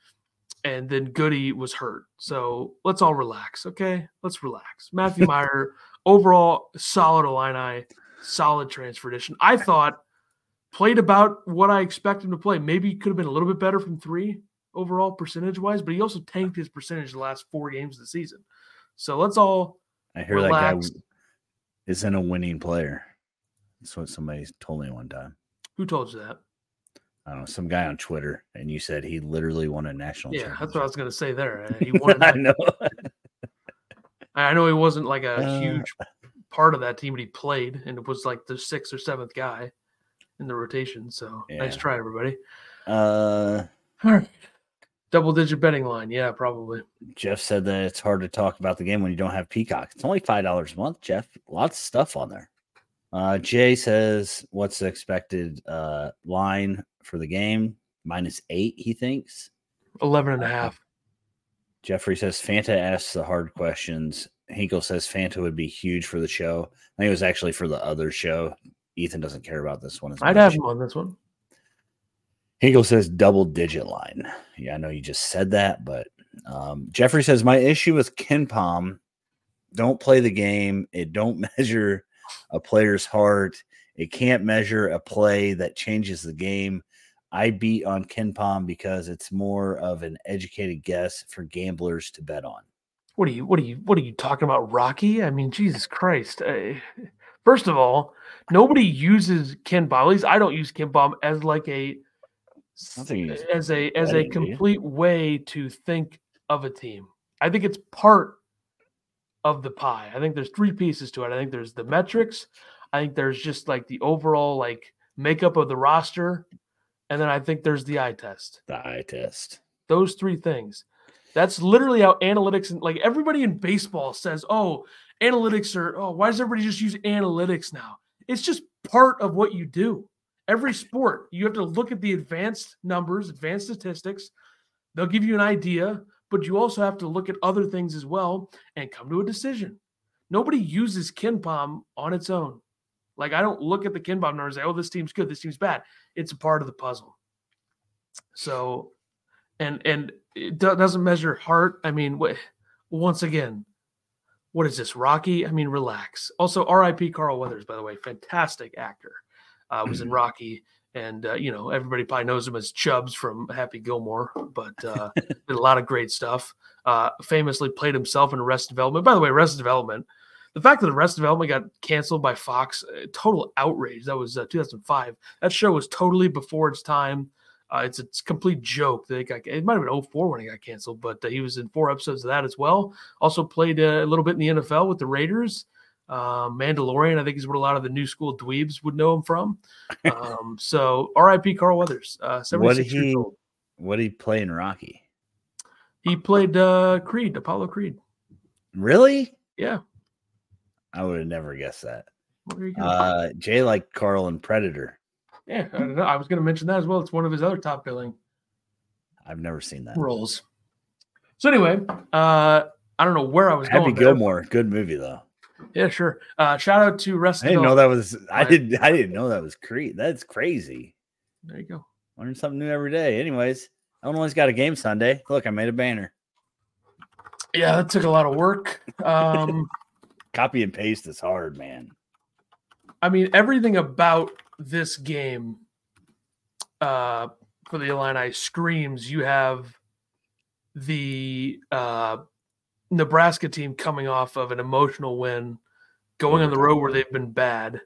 and then Goody was hurt. So let's all relax, okay? Let's relax. Matthew Mayer, overall solid Illini, solid transfer addition. I thought played about what I expect him to play. Maybe could have been a little bit better from three overall percentage wise, but he also tanked his percentage the last four games of the season. So let's all. I hear relax. that guy isn't a winning player. That's what somebody told me one time. Who told you that? I don't know, some guy on Twitter, and you said he literally won a national. Yeah, that's what I was going to say. There, he won. I know. I know he wasn't like a uh, huge part of that team, but he played, and it was like the sixth or seventh guy in the rotation. So yeah. nice try, everybody. Uh, all right. Double digit betting line. Yeah, probably. Jeff said that it's hard to talk about the game when you don't have Peacock. It's only $5 a month, Jeff. Lots of stuff on there. Uh, Jay says, what's the expected uh, line for the game. Minus eight, he thinks. 11 and a uh, half. Jeffrey says Fanta asks the hard questions. Hinkle says Fanta would be huge for the show. I think it was actually for the other show. Ethan doesn't care about this one. I'd have him on this one. Hinkle says double digit line. Yeah, I know you just said that, but um, Jeffrey says my issue with KenPom, don't play the game. It don't measure a player's heart. It can't measure a play that changes the game. I beat on KenPom because it's more of an educated guess for gamblers to bet on. What are you? What are you? What are you talking about, Rocky? I mean, Jesus Christ! Uh, first of all, nobody uses KenPom. At least I don't use KenPom as like a as a as a complete way to think of a team. I think it's part of the pie. I think there's three pieces to it. I think there's the metrics. I think there's just like the overall like makeup of the roster and then I think there's the eye test. The eye test. Those three things. That's literally how analytics and like everybody in baseball says, oh, analytics are, oh, why does everybody just use analytics now? It's just part of what you do. Every sport, you have to look at the advanced numbers, advanced statistics. They'll give you an idea, but you also have to look at other things as well and come to a decision. Nobody uses KenPom on its own. Like I don't look at the KenPom numbers and say, "Oh, this team's good, this team's bad." It's a part of the puzzle. So, and and it doesn't measure heart. I mean, once again, what is this, Rocky? I mean, relax. Also, R.I.P. Carl Weathers, by the way, fantastic actor. Uh, was in mm-hmm. Rocky and uh, you know everybody probably knows him as Chubbs from Happy Gilmore, but uh, did a lot of great stuff. Uh, famously played himself in Arrested Development. By the way, Arrested Development, the fact that the Arrested Development got canceled by Fox, uh, total outrage. That was uh, 2005. That show was totally before its time. Uh, it's a complete joke that it got. It might have been 04 when it got canceled, but he was in four episodes of that as well. Also played a little bit in the NFL with the Raiders. Um, Mandalorian, I think, is what a lot of the new school dweebs would know him from. Um, so, R.I.P. Carl Weathers, uh, what did he? What did he play in Rocky? He played uh, Creed, Apollo Creed. Really? Yeah. I would have never guessed that. Uh, Jay like Carl and Predator. Yeah, I, I was going to mention that as well. It's one of his other top billing. I've never seen that roles. So anyway, uh, I don't know where I was Happy going. Happy Gilmore, good movie though. Yeah, sure. Uh, shout out to Rest. I didn't know that was. I didn't. I didn't know that was Creed. That's crazy. There you go. Learn something new every day. Anyways, Illinois got a game Sunday. Look, I made a banner. Yeah, that took a lot of work. Um, Copy and paste is hard, man. I mean, everything about this game uh, for the Illini screams you have the uh, Nebraska team coming off of an emotional win, going on the road where they've been bad.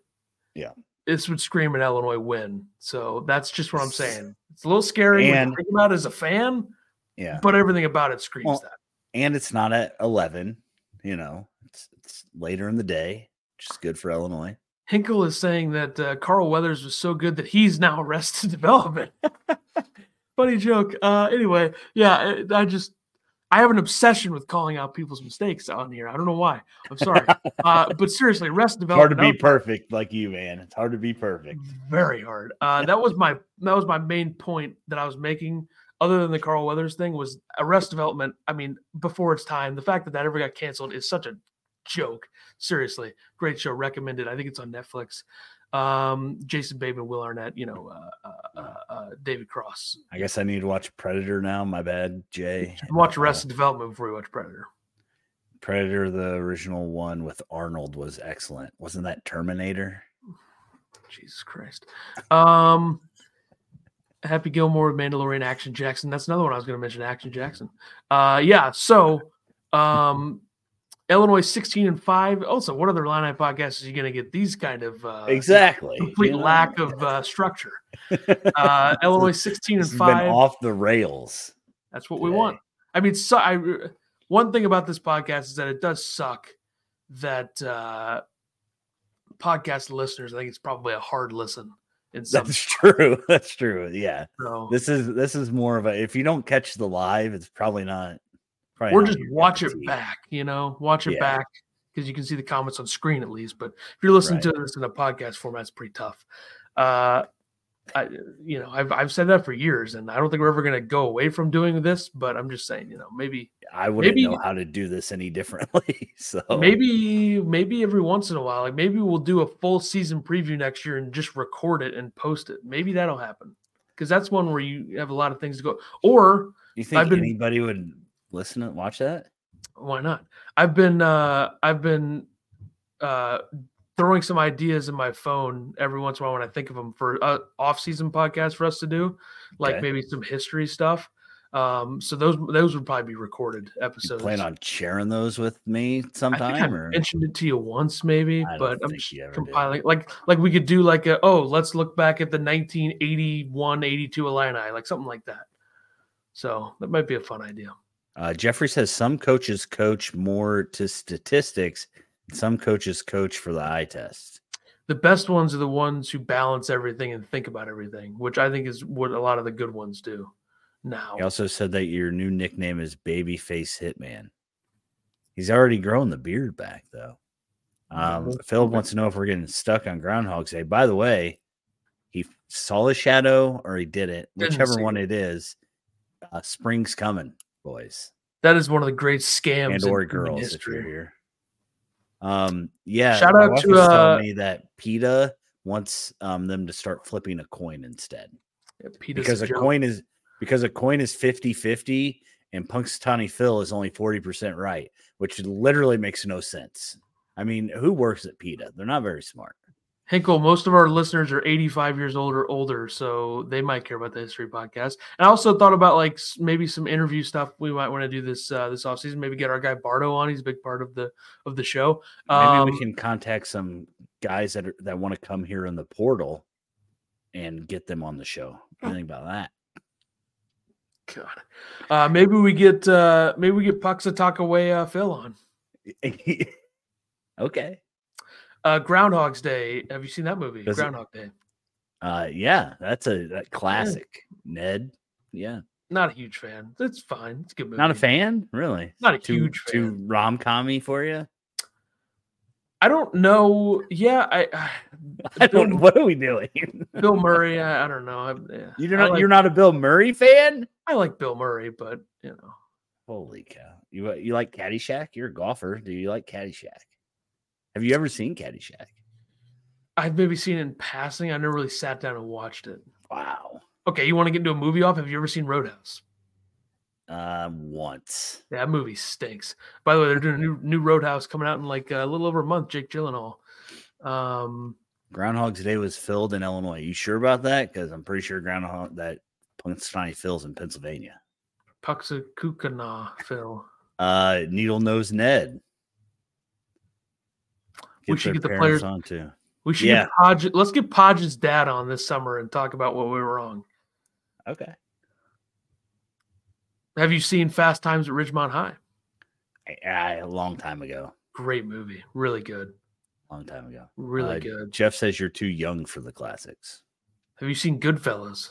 Yeah. This would scream an Illinois win. So that's just what I'm saying. It's a little scary and, to think about as a fan. Yeah. But everything about it screams well, that. And it's not at 11, you know, later in the day, which is good for Illinois. Hinkle is saying that uh, Carl Weathers was so good that he's now arrested development. Funny joke. Uh, anyway, yeah, I just I have an obsession with calling out people's mistakes on here. I don't know why. I'm sorry, uh, but seriously, rest development. Hard to be perfect like you, man. It's hard to be perfect. Very hard. Uh, that was my that was my main point that I was making. Other than the Carl Weathers thing, was arrest development. I mean, before its time, the fact that that ever got canceled is such a joke. Seriously, great show. Recommended. I think it's on Netflix um, Jason Bateman, Will Arnett, you know, uh, uh, uh, uh, David Cross. I guess I need to watch Predator now. My bad, Jay. Watch Arrested Development before you watch Predator. Predator, the original one with Arnold, was excellent. Wasn't that Terminator? Jesus Christ. Um, Happy Gilmore, with Mandalorian, Action Jackson. That's another one I was going to mention. Action Jackson. Uh, yeah. So, um, Illinois 16 and 5. Also, what other line podcasts are you going to get these kind of uh, exactly complete lack of uh, structure? Uh, Illinois 16 and 5 off the rails. That's what today. we want. I mean, so I one thing about this podcast is that it does suck that uh, podcast listeners. I think it's probably a hard listen. That's true. That's true. Yeah. So, this is this is more of a if you don't catch the live, it's probably not Probably or just watch it back, you know, watch it yeah. back because you can see the comments on screen at least. But if you're listening right. to this in a podcast format, it's pretty tough. Uh, I, you know, I've I've said that for years, and I don't think we're ever going to go away from doing this. But I'm just saying, you know, maybe I wouldn't maybe, know how to do this any differently. So maybe maybe every once in a while, like maybe we'll do a full season preview next year and just record it and post it. Maybe that'll happen because that's one where you have a lot of things to go. Or you think been, anybody would listen and watch that? Why not? I've been uh I've been uh throwing some ideas in my phone every once in a while when I think of them for uh, off-season podcast for us to do, like okay. maybe some history stuff. Um, so those those would probably be recorded episodes. You plan on sharing those with me sometime? I, or? mentioned it to you once, maybe, but I'm compiling. Did. Like like we could do like a oh, let's look back at the 1981, 82 Illini, like something like that. So that might be a fun idea. Uh, Jeffrey says some coaches coach more to statistics, some coaches coach for the eye test. The best ones are the ones who balance everything and think about everything, which I think is what a lot of the good ones do. Now, he also said that your new nickname is Babyface Hitman. He's already grown the beard back, though. Um, Philip wants to know if we're getting stuck on Groundhog's Day. By the way, he saw the shadow or he did it, whichever one it is. Uh, spring's coming boys. That is one of the great scams and or girls history. if you're here. Um, yeah. Shout out to uh, me that PETA wants um them to start flipping a coin instead. Yeah, because a, a coin is because a coin is 50-50 and Punxsutawney Phil is only 40% right, which literally makes no sense. I mean, who works at PETA? They're not very smart. Hinkle, most of our listeners are 85 years old or older, so they might care about the history podcast. And I also thought about like maybe some interview stuff we might want to do this uh, this offseason. Maybe get our guy Bardo on. He's a big part of the of the show. Maybe um, we can contact some guys that are, that want to come here in the portal and get them on the show. What think about that? God, uh, maybe we get uh, maybe we get Pucks talk away uh, Phil on. okay. Uh, Groundhog's Day. Have you seen that movie? Does Groundhog it, Day. Uh, yeah, that's a that classic. Yeah. Ned. Yeah. Not a huge fan. It's fine. It's a good movie. Not a fan, really. Not a too, huge fan. Too rom commy for you. I don't know. Yeah, I. I don't. what are we doing? Bill Murray. I, I don't know. I, yeah. You're not. Like, you're not a Bill Murray fan. I like Bill Murray, but you know. Holy cow! You you like Caddyshack? You're a golfer. Do you like Caddyshack? Have you ever seen Caddyshack? I've maybe seen it in passing. I never really sat down and watched it. Wow. Okay, you want to get into a movie off? Have you ever seen Roadhouse? Uh, once. Yeah, that movie stinks. By the way, they're doing a new new Roadhouse coming out in like a little over a month. Jake Gyllenhaal. Um, Groundhog's Day was filled in Illinois. You sure about that? Because I'm pretty sure Groundhog that Punxsutawney Phil's in Pennsylvania. Puxakukana Phil. Uh, Needle Nose Ned. Get we should get the players on too. We should yeah. get Podge, let's get Podge's dad on this summer and talk about what we were wrong. Okay. Have you seen Fast Times at Ridgemont High? I, a long time ago. Great movie. Really good. Long time ago. Really uh, good. Jeff says you're too young for the classics. Have you seen Goodfellas?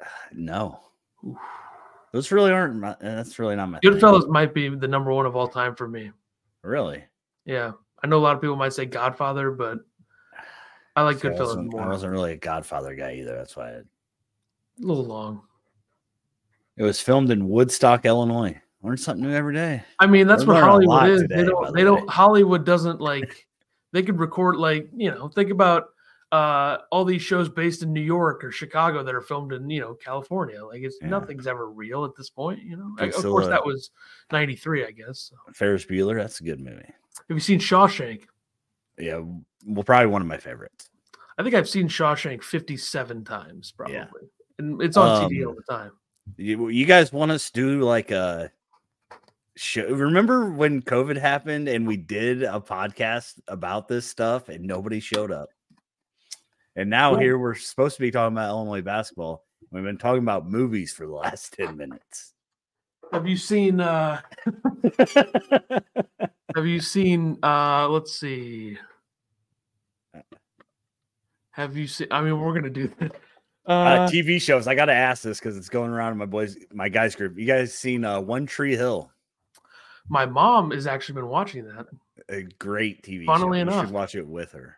No. Oof. Those really aren't. My, that's really not my. Goodfellas thing. might be the number one of all time for me. Really? Yeah, I know a lot of people might say Godfather, but I like Goodfellas I more. I wasn't really a Godfather guy either. That's why. I, a little long. It was filmed in Woodstock, Illinois. Learn something new every day. I mean, that's what Hollywood is. Today, they don't. They don't. Hollywood doesn't like. They could record like you know. Think about uh all these shows based in New York or Chicago that are filmed in you know California. Like it's yeah. nothing's ever real at this point. You know. of course, that was '93, I guess. So. Ferris Bueller. That's a good movie. Have you seen Shawshank? Yeah, well, probably one of my favorites. I think I've seen Shawshank 57 times, probably, yeah. and it's on um, TV all the time. You, you guys want us to do like a show? Remember when COVID happened and we did a podcast about this stuff and nobody showed up? And now here we're supposed to be talking about Illinois basketball. We've been talking about movies for the last 10 minutes. Have you seen uh Have you seen uh let's see. Have you seen I mean we're going to do that. Uh, uh, TV shows. I got to ask this because it's going around in my boys, my guys group. You guys seen uh, One Tree Hill? My mom has actually been watching that. A great TV. Funnily show. enough, you should watch it with her.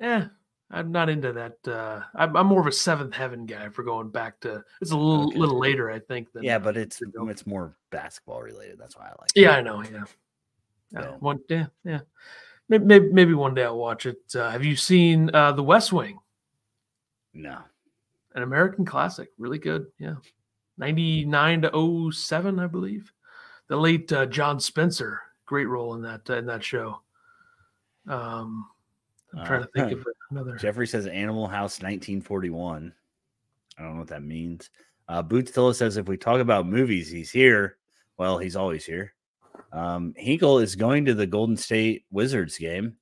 Yeah, I'm not into that. Uh, I'm, I'm, more of a Seventh Heaven guy for going back to. It's a little okay. little later, I think. Than, yeah, but it's it's more basketball related. That's why I like. It. Yeah, it. I know. Yeah. So. one, yeah, yeah. Maybe, maybe, maybe one day I'll watch it. Uh, have you seen uh, The West Wing? No an American classic, really good. Yeah, ninety nine to 07, I believe. The late uh, John Spencer, great role in that uh, in that show. Um, I'm trying to think uh, of another. Jeffrey says Animal House 1941. I don't know what that means. Uh, Bootzilla says if we talk about movies, he's here. Well, he's always here. Um, Hinkle is going to the Golden State Wizards game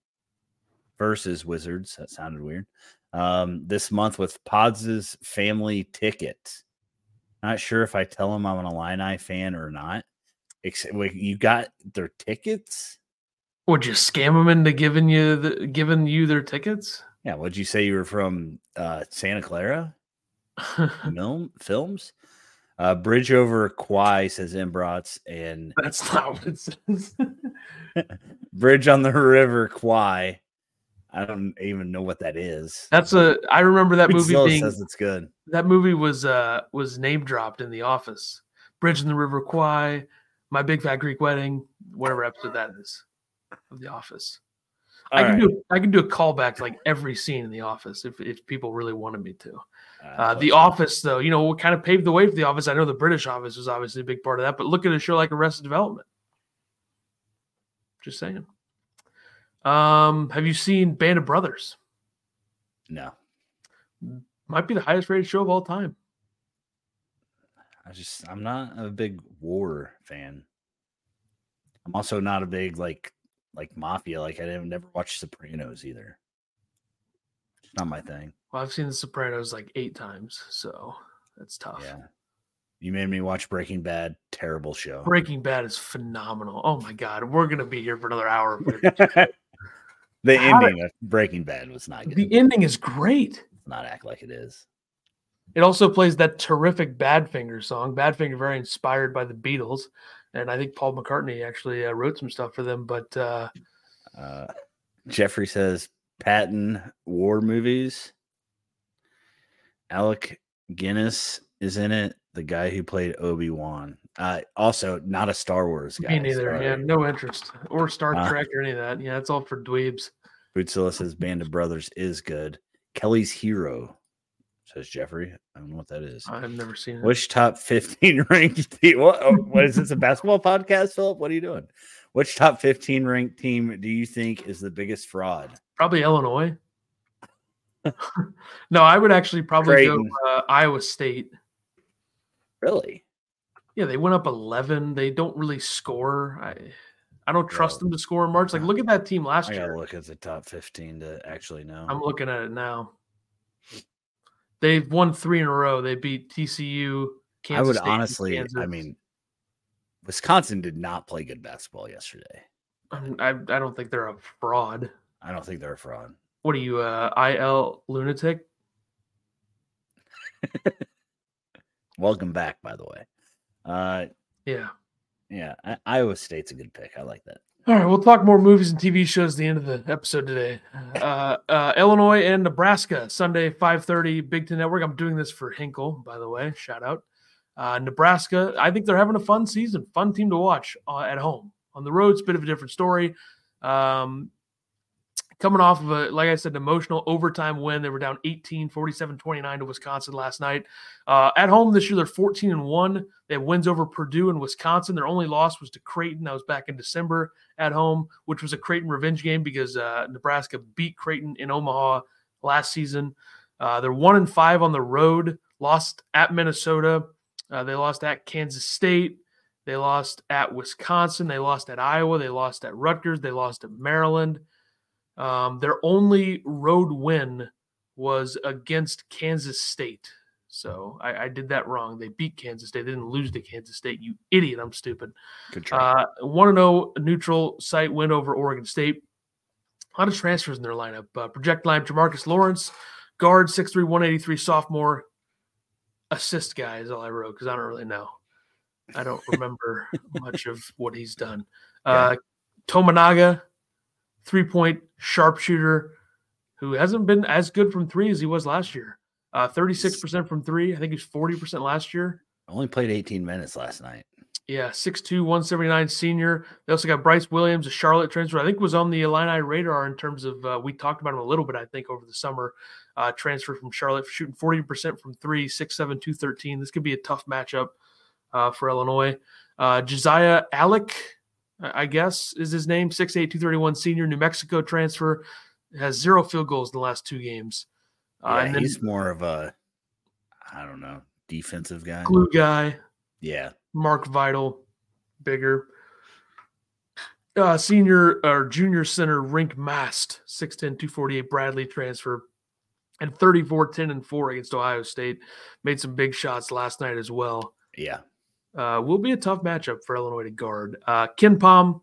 versus Wizards. That sounded weird um, this month with Pods' family ticket. Not sure if I tell them I'm an Illini fan or not. Except Wait, you got their tickets? Would you scam them into giving you the giving you their tickets? Yeah. Would you say you were from uh, Santa Clara? Film films. Uh, Bridge over Kwai says Embrats, and that's not what it says. Bridge on the River Kwai I don't even know what that is. That's a. I remember that movie being. Says it's good. That movie was uh was name dropped in The Office. Bridge in the River Kwai, My Big Fat Greek Wedding, whatever episode that is of The Office. All I can right. do I can do a callback to like every scene in The Office if if people really wanted me to. Uh, the Office, though, you know, what kind of paved the way for The Office. I know the British Office was obviously a big part of that, but look at a show like Arrested Development. Just saying. Um, have you seen Band of Brothers? No. Might be the highest rated show of all time. I just I'm not a big war fan. I'm also not a big like like mafia. Like I didn't never watch Sopranos either. It's not my thing. Well, I've seen The Sopranos like eight times, so that's tough. Yeah. You made me watch Breaking Bad. Terrible show. Breaking Bad is phenomenal. Oh my god, we're gonna be here for another hour. the How ending did, of Breaking Bad was not good. The ending is great. Let's not act like it is. It also plays that terrific Badfinger song. Badfinger, very inspired by the Beatles, and I think Paul McCartney actually uh, wrote some stuff for them. But uh, uh, Jeffrey says Patton war movies. Alec Guinness is in it. The guy who played Obi Wan. Uh, also, not a Star Wars guy. Me neither. Yeah, no interest or Star uh, Trek or any of that. Yeah, it's all for dweebs. Bootzilla says Band of Brothers is good. Kelly's Hero says Jeffrey. I don't know what that is. I've never seen it. Which top 15 ranked team? What, oh, what is this, a basketball podcast, Philip? What are you doing? Which top 15 ranked team do you think is the biggest fraud? Probably Illinois. no, I would actually probably Creighton. go uh, Iowa State. Really? Yeah, they went up 11. They don't really score. I I don't trust them to score in March. Like, look at that team last I year. I look at the top 15 to actually know. I'm looking at it now. They've won three in a row. They beat TCU. Kansas I would State, honestly, I mean, Wisconsin did not play good basketball yesterday. I, I don't think they're a fraud. I don't think they're a fraud. What are you, uh, IL lunatic? Welcome back, by the way. Uh, yeah, yeah. I, Iowa State's a good pick. I like that. All right, we'll talk more movies and TV shows at the end of the episode today. Uh, uh, Illinois and Nebraska, Sunday, 5.30, Big Ten Network. I'm doing this for Hinkle, by the way. Shout out. Uh, Nebraska, I think they're having a fun season, fun team to watch uh, at home. On the road, it's a bit of a different story. Um, coming off of a, like I said, emotional overtime win. They were down 18, 47, 29 to Wisconsin last night. Uh, at home this year, they're 14 and 1. They have wins over Purdue and Wisconsin. Their only loss was to Creighton. That was back in December at home, which was a Creighton revenge game because uh, Nebraska beat Creighton in Omaha last season. Uh, they're one and five on the road, lost at Minnesota. Uh, they lost at Kansas State. They lost at Wisconsin. They lost at Iowa. They lost at Rutgers. They lost at Maryland. Um, their only road win was against Kansas State. So I, I, did that wrong. They beat Kansas State. They didn't lose to Kansas State. You idiot. I'm stupid. Good try. Uh, 1 0 neutral site win over Oregon State. A lot of transfers in their lineup. Uh, project line Jamarques Lawrence, guard 6'3, 183, sophomore. Assist guy is all I wrote because I don't really know. I don't remember much of what he's done. Uh, Tominaga, three point sharpshooter who hasn't been as good from three as he was last year. Uh, 36% from three. I think he's 40% last year. Only played 18 minutes last night. Yeah, 6'2, 179 senior. They also got Brice Williams, a Charlotte transfer. I think was on the Illini radar in terms of, uh, we talked about him a little bit, I think, over the summer. Uh, transfer from Charlotte, shooting 40% from three, 6'7, 213. This could be a tough matchup uh, for Illinois. Uh, Josiah Allick, I guess is his name, 6'8, 231 senior, New Mexico transfer, has zero field goals in the last two games. Uh, yeah, then, he's more of a, I don't know, defensive guy. Glue guy. Yeah. Mark Vital, bigger. Uh, senior or junior center Rienk Mast, 6'10, 248 Bradley transfer, and 34, 10, and 4 against Ohio State. Made some big shots last night as well. Yeah uh, will be a tough matchup for Illinois to guard. Uh, Palm,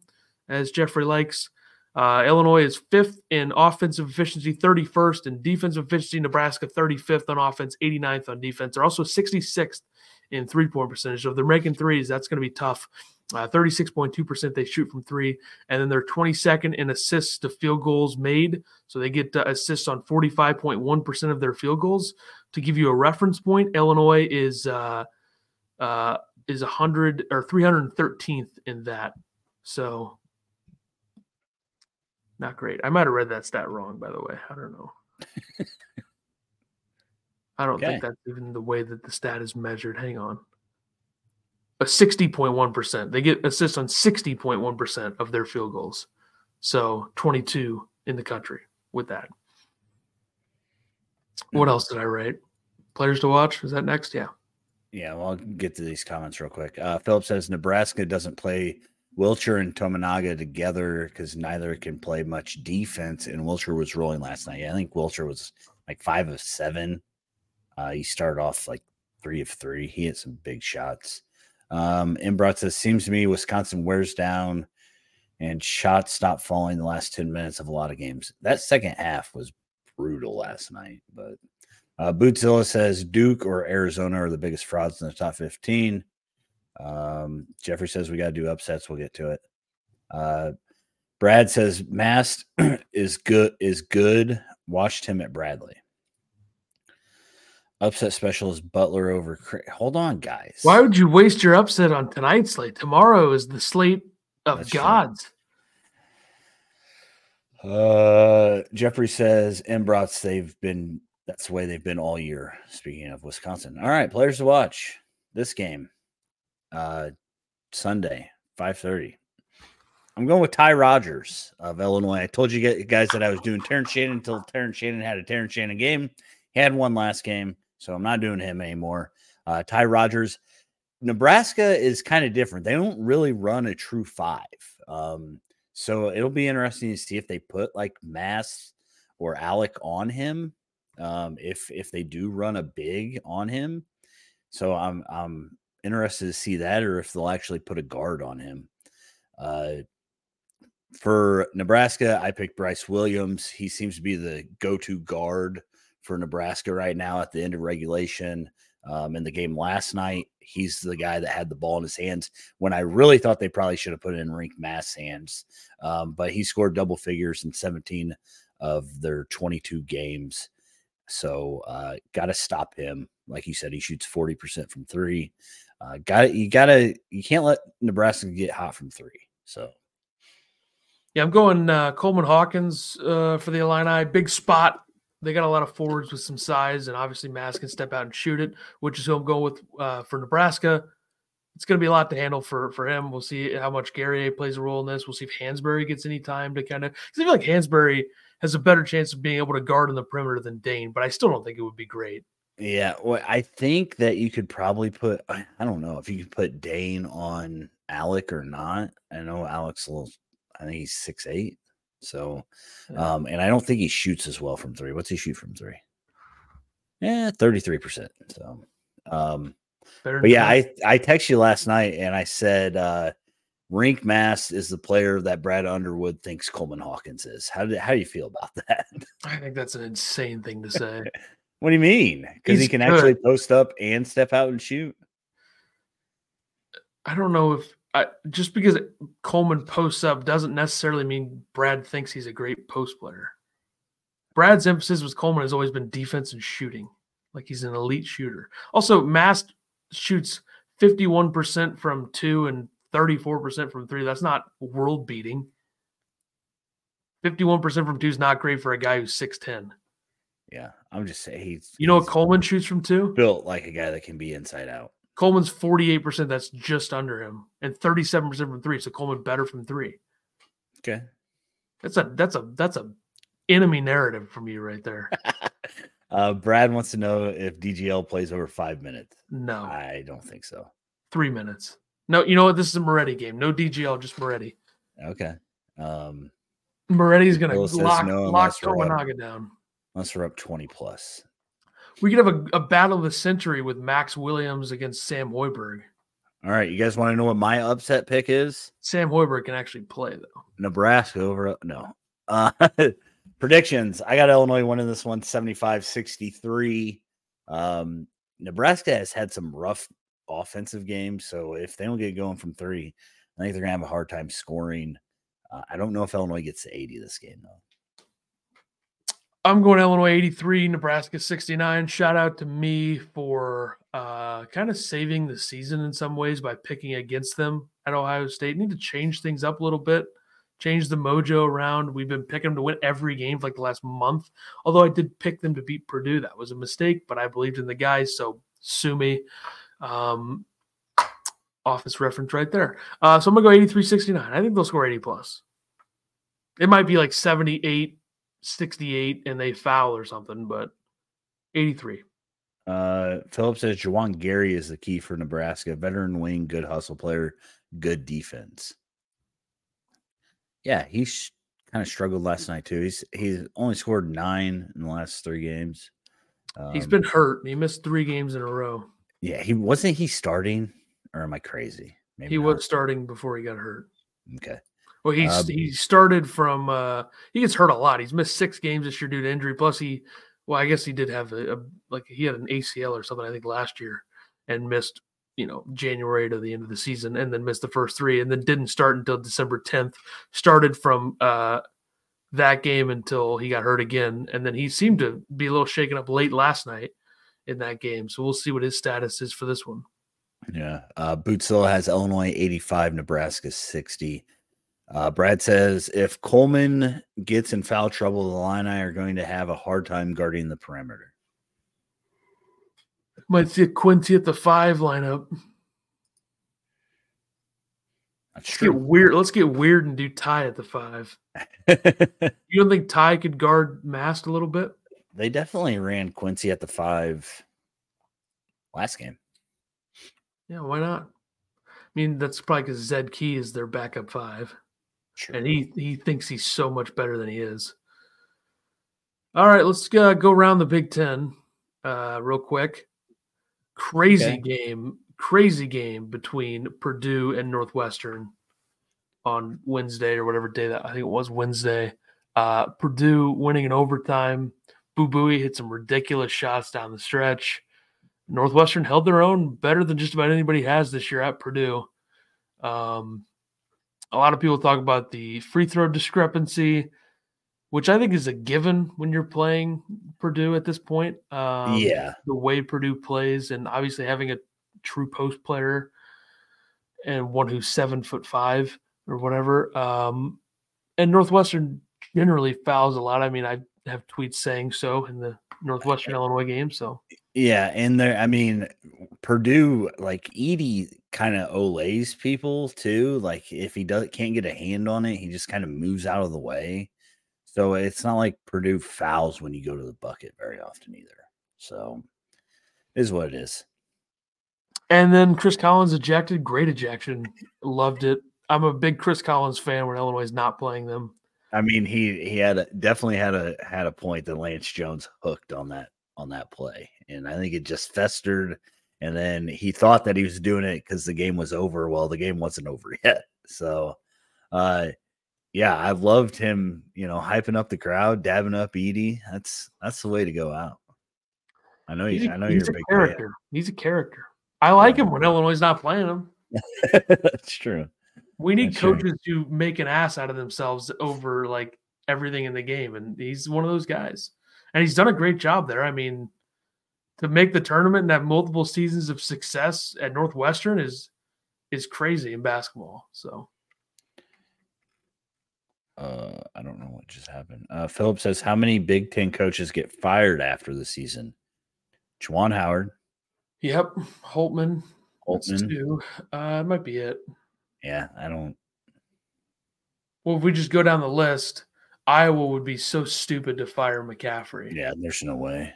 as Jeffrey likes. Uh, Illinois is fifth in offensive efficiency, 31st in defensive efficiency. Nebraska 35th on offense, 89th on defense. They're also 66th in three point percentage. So if they're making threes, that's going to be tough. Uh, 36.2% they shoot from three. And then they're 22nd in assists to field goals made. So they get uh, assists on 45.1% of their field goals. To give you a reference point, Illinois is uh, uh, is 100 or 313th in that. So not great. I might have read that stat wrong, by the way. I don't know. I don't okay. think that's even the way that the stat is measured. Hang on. A 60.1%. They get assists on 60.1% of their field goals. So 22 in the country with that. What hmm. else did I write? Players to watch? Is that next? Yeah. Yeah, well, I'll get to these comments real quick. Uh, Philip says Nebraska doesn't play Wilcher and Tominaga together because neither can play much defense. And Wilcher was rolling last night. I think Wilcher was like five of seven. Uh, he started off like three of three. He hit some big shots. Um, Imbrat says, seems to me Wisconsin wears down and shots stop falling the last 10 minutes of a lot of games. That second half was brutal last night. But uh, Bootzilla says Duke or Arizona are the biggest frauds in the top 15. Um, Jeffrey says we got to do upsets. We'll get to it. Uh, Brad says Mast is good. Is good. Watched him at Bradley. Upset special is Butler over. Hold on, guys. Why would you waste your upset on tonight's slate? Tomorrow is the slate of That's gods. True. Uh, Jeffrey says Embrats. They've been. That's the way they've been all year. Speaking of Wisconsin, all right, players to watch this game. Uh, Sunday, five thirty. I'm going with Ty Rodgers of Illinois. I told you guys that I was doing Terrence Shannon until Terrence Shannon had a Terrence Shannon game. He had one last game. So I'm not doing him anymore. Uh, Ty Rodgers, Nebraska is kind of different. They don't really run a true five. Um, so it'll be interesting to see if they put like Mast or Allick on him. Um, if if they do run a big on him. So I'm I'm interested to see that or if they'll actually put a guard on him. Uh, for Nebraska, I picked Brice Williams. He seems to be the go-to guard for Nebraska right now at the end of regulation. Um, in the game last night, he's the guy that had the ball in his hands when I really thought they probably should have put it in Rienk Mast hands. Um, but he scored double figures in 17 of their 22 games. So uh, got to stop him. Like you said, he shoots 40% from three. Uh, got you got to you can't let Nebraska get hot from three. So yeah, I'm going uh, Coleman Hawkins uh, for the Illini. Big spot they got a lot of forwards with some size, and obviously Mast can step out and shoot it, which is who I'm going with uh, for Nebraska. It's going to be a lot to handle for for him. We'll see how much Guerrier plays a role in this. We'll see if Hansberry gets any time to kind of because I feel like Hansberry has a better chance of being able to guard on the perimeter than Dain, but I still don't think it would be great. Yeah, well, I think that you could probably put. I don't know if you could put Dain on Allick or not. I know Allick's a little. I think he's six eight. So, um, and I don't think he shoots as well from three. What's he shoot from three? Yeah, 33%. So, um, Better but yeah, I, I texted you last night and I said, uh, Rienk Mast is the player that Brad Underwood thinks Coleman Hawkins is. How do how do you feel about that? I think that's an insane thing to say. what do you mean? Because he can good. actually post up and step out and shoot. I don't know if I, just because Coleman posts up doesn't necessarily mean Brad thinks he's a great post player. Brad's emphasis with Coleman has always been defense and shooting, like he's an elite shooter. Also, Mast shoots 51% from two and 34% from three. That's not world beating. 51% from two is not great for a guy who's 6'10. Yeah, I'm just saying he's. You know what Coleman shoots from two? Built like a guy that can be inside out. Coleman's 48%, that's just under him, and 37% from three. So Coleman better from three. Okay. That's a that's a that's a enemy narrative from you right there. uh Brad wants to know if DGL plays over five minutes. No. I don't think so. Three minutes. No, you know what? This is a Moretti game. No DGL, just Moretti. Okay. Um Moretti's gonna lock no lock Tominaga down. Unless we're up 20 plus. We could have a, a battle of the century with Max Williams against Sam Hoiberg. All right, you guys want to know what my upset pick is? Sam Hoiberg can actually play though. Nebraska over no. Uh, predictions. I got Illinois winning this one 75-63. Um, Nebraska has had some rough offensive game. so if they don't get going from 3, I think they're going to have a hard time scoring. Uh, I don't know if Illinois gets to 80 this game though. I'm going Illinois 83, Nebraska 69. Shout out to me for uh, kind of saving the season in some ways by picking against them at Ohio State. Need to change things up a little bit, change the mojo around. We've been picking them to win every game for like the last month. Although I did pick them to beat Purdue. That was a mistake, but I believed in the guys, so sue me. Um, office reference right there. Uh, so I'm gonna go 83 69. I think they'll score 80 plus. It might be like 78 68 and they foul or something, but 83. Uh, Philip says Juwan Gary is the key for Nebraska. Veteran wing, good hustle player, good defense. Yeah, he's kind of struggled last night too. He's he's only scored nine in the last three games. Um, he's been hurt. He missed three games in a row. Yeah, he wasn't he starting, or am I crazy? Maybe he not. was starting before he got hurt. Okay. Well, he's um, he started from uh he gets hurt a lot. He's missed six games this year due to injury. Plus, he well, I guess he did have a, a like he had an ACL or something I think last year and missed you know January to the end of the season and then missed the first three and then didn't start until December 10th. Started from uh that game until he got hurt again and then he seemed to be a little shaken up late last night in that game. So we'll see what his status is for this one. Yeah. Uh has Illinois 85, Nebraska 60. Uh, Brad says if Coleman gets in foul trouble, the Illini are going to have a hard time guarding the perimeter. Might see a Quincy at the five lineup. That's Let's true. get weird. Let's get weird and do Ty at the five. you don't think Ty could guard Mast a little bit? They definitely ran Quincy at the five last game. Yeah, why not? I mean, that's probably because Zed Key is their backup five. Sure. And he he thinks he's so much better than he is. All right, let's uh, go around the Big Ten uh, real quick. Crazy okay. game, crazy game between Purdue and Northwestern on Wednesday or whatever day that I think it was Wednesday. Uh, Purdue winning in overtime. Boo Buie hit some ridiculous shots down the stretch. Northwestern held their own better than just about anybody has this year at Purdue. Um, a lot of people talk about the free throw discrepancy, which I think is a given when you're playing Purdue at this point. Um, yeah, the way Purdue plays, and obviously having a true post player and one who's seven foot five or whatever. Um, and Northwestern generally fouls a lot. I mean, I have tweets saying so in the Northwestern Illinois game. So yeah, and there, I mean, Purdue like Edey kind of olays people too. Like if he does can't get a hand on it, he just kind of moves out of the way. So it's not like Purdue fouls when you go to the bucket very often either. So is what it is. And then Chris Collins ejected, great ejection, loved it. I'm a big Chris Collins fan when Illinois is not playing them. I mean, he he had a, definitely had a had a point that Lance Jones hooked on that on that play, and I think it just festered. And then he thought that he was doing it because the game was over. Well, the game wasn't over yet. So, uh, yeah, I've loved him. You know, hyping up the crowd, dabbing up Edey. That's that's the way to go out. I know you. I know you're a, big character. Fan. He's a character. I like him when Illinois is not playing him. that's true. We need That's coaches true. to make an ass out of themselves over like everything in the game, and he's one of those guys. And he's done a great job there. I mean, to make the tournament and have multiple seasons of success at Northwestern is is crazy in basketball. So. Uh, I don't know what just happened. Uh, Philip says, "How many Big Ten coaches get fired after the season?" Juwan Howard. Yep, Holtman. Holtmann. Two. Uh, might be it yeah, I don't. Well, if we just go down the list, Iowa would be so stupid to fire McCaffrey. Yeah, there's no way.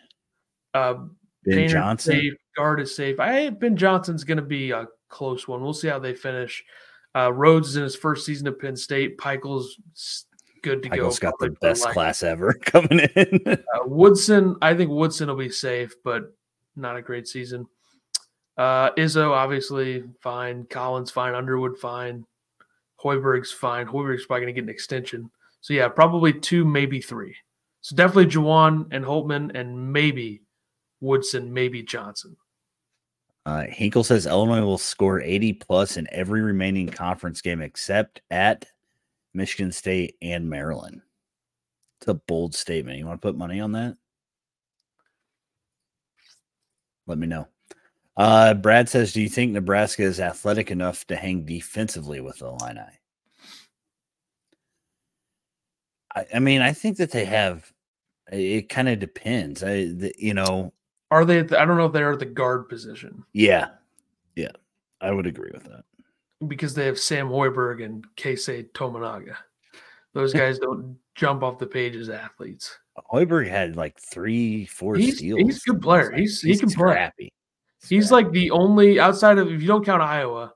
Uh, Ben Painter Johnson, safe, guard is safe. I Ben Johnson's going to be a close one. We'll see how they finish. Uh, Rhoades is in his first season at Penn State. Pikiell's good to Pikiell's go. Got the best class ever coming in. uh, Woodson, I think Woodson will be safe, but not a great season. Uh, Izzo obviously fine. Collins fine. Underwood fine. Hoiberg's fine. Hoiberg's probably going to get an extension. So yeah, probably two, maybe three. So definitely Juwan and Holtmann, and maybe Woodson, maybe Johnson. Uh, Hinkle says Illinois will score 80 plus in every remaining conference game except at Michigan State and Maryland. It's a bold statement. You want to put money on that? Let me know. Uh, Brad says, "Do you think Nebraska is athletic enough to hang defensively with the Illini?" I, I mean, I think that they have. It kind of depends. I, the, you know, are they? The, I don't know if they're at the guard position. Yeah, yeah, I would agree with that because they have Sam Hoiberg and Keisei Tominaga. Those guys don't jump off the page as athletes. Hoiberg had like three, four he's, steals. He's a good player. He's, he's he can scrappy. play. He's like the only outside of if you don't count Iowa,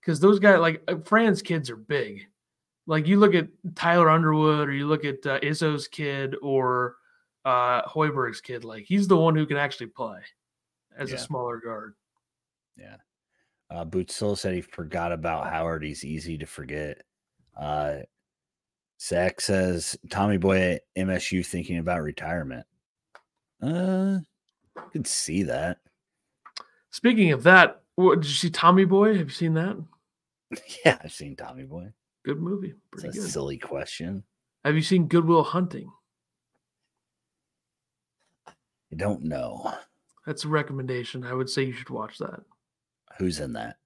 because those guys like uh, Fran's kids are big. Like you look at Tyler Underwood or you look at uh, Izzo's kid or uh, Hoiberg's kid. Like he's the one who can actually play as yeah. a smaller guard. Yeah. Uh, Bootsill said he forgot about Howard. He's easy to forget. Uh, Zach says Tommy Boy at MSU thinking about retirement. Uh, I could see that. Speaking of that, what, did you see Tommy Boy? Have you seen that? Yeah, I've seen Tommy Boy. Good movie. Pretty good. silly question. Have you seen Good Will Hunting? I don't know. That's a recommendation. I would say you should watch that. Who's in that?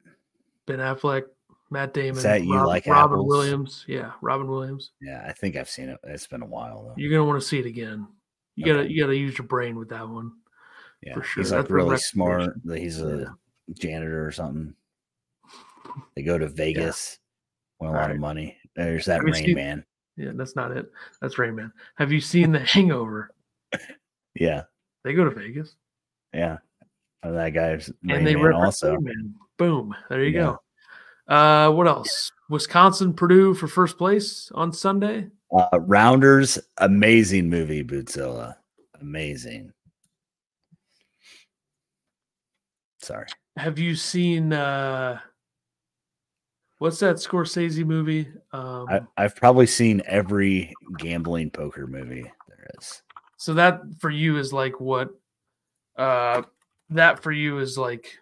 Ben Affleck, Matt Damon. Is that you Rob, like Robin apples? Williams? Yeah, Robin Williams. Yeah, I think I've seen it. It's been a while though. You're gonna want to see it again. You okay. gotta you gotta use your brain with that one. Yeah, for sure. He's like That's really smart. He's a yeah. janitor or something. They go to Vegas, yeah. win a lot right. of money. There's that Rain seen, Man. Yeah, that's not it. That's Rain Man. Have you seen The Hangover? yeah. They go to Vegas. Yeah. Oh, that guy's Rain and they Man also. Man. Boom. There you yeah. go. Uh, what else? Wisconsin, Purdue for first place on Sunday. Uh, Rounders, amazing movie, Bootzilla. Amazing. Sorry. Have you seen uh what's that Scorsese movie? Um I, I've probably seen every gambling poker movie there is. So that for you is like what uh that for you is like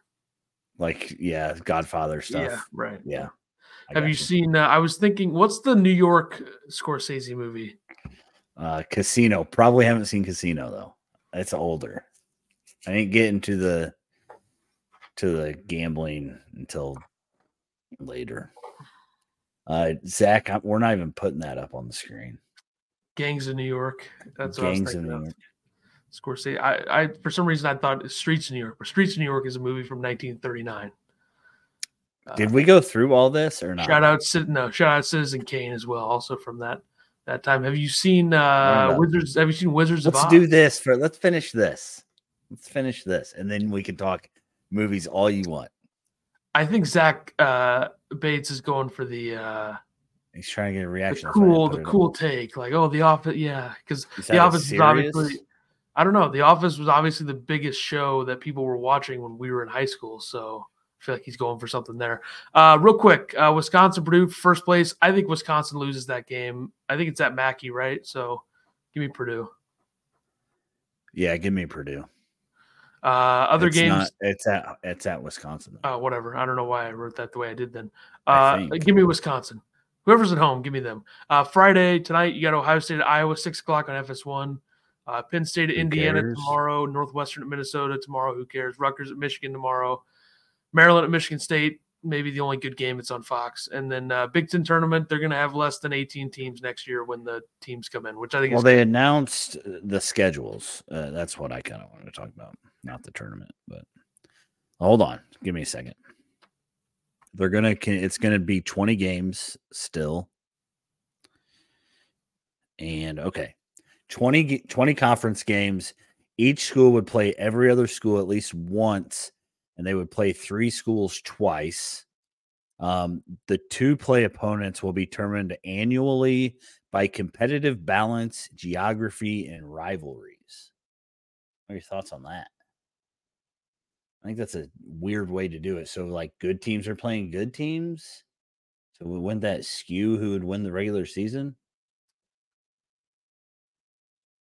like yeah, Godfather stuff. Yeah, right. Yeah. I Have you, you, seen uh, I was thinking what's the New York Scorsese movie? Uh Casino. Probably haven't seen Casino though. It's older. I didn't get into the to the gambling until later. Uh, Zach, we're not even putting that up on the screen. Gangs of New York. That's what Gangs I was thinking of. New York. Scorsese. I, I, for some reason, I thought Streets of New York, but Streets of New York is a movie from 1939. Did uh, we go through all this or not? Shout out, no, shout out Citizen Kane as well, also from that that time. Have you seen uh Wizards? Have you seen Wizards let's of do this for. Let's finish this. Let's finish this, and then we can talk movies all you want. I think Zach uh, Bates is going for the. Uh, He's trying to get a reaction. The cool, the cool take, like oh, the office, yeah, because the office is obviously. I don't know. The Office was obviously the biggest show that people were watching when we were in high school. So I feel like he's going for something there. Uh, real quick, uh, Wisconsin Purdue first place. I think Wisconsin loses that game. I think it's at Mackey, right? So give me Purdue. Yeah, give me Purdue. Uh, other it's games, not, it's at it's at Wisconsin. Uh, whatever. I don't know why I wrote that the way I did. Then, uh, give me Wisconsin. Whoever's at home, give me them. Uh, Friday tonight, you got Ohio State at Iowa, six o'clock on FS1. Uh, Penn State at who Indiana cares? tomorrow. Northwestern at Minnesota tomorrow. Who cares? Rutgers at Michigan tomorrow. Maryland at Michigan State. Maybe the only good game it's on Fox. And then uh, Big Ten tournament, they're going to have less than 18 teams next year when the teams come in, which I think. Well, they announced the schedules. Uh, that's what I kind of wanted to talk about not the tournament. But hold on, give me a second. They're gonna. It's gonna be twenty games still. And okay, 20, 20 conference games. Each school would play every other school at least once, and they would play three schools twice. Um, the two play opponents will be determined annually by competitive balance, geography, and rivalries. What are your thoughts on that? I think that's a weird way to do it. So, like, good teams are playing good teams. So, wouldn't that skew who would win the regular season?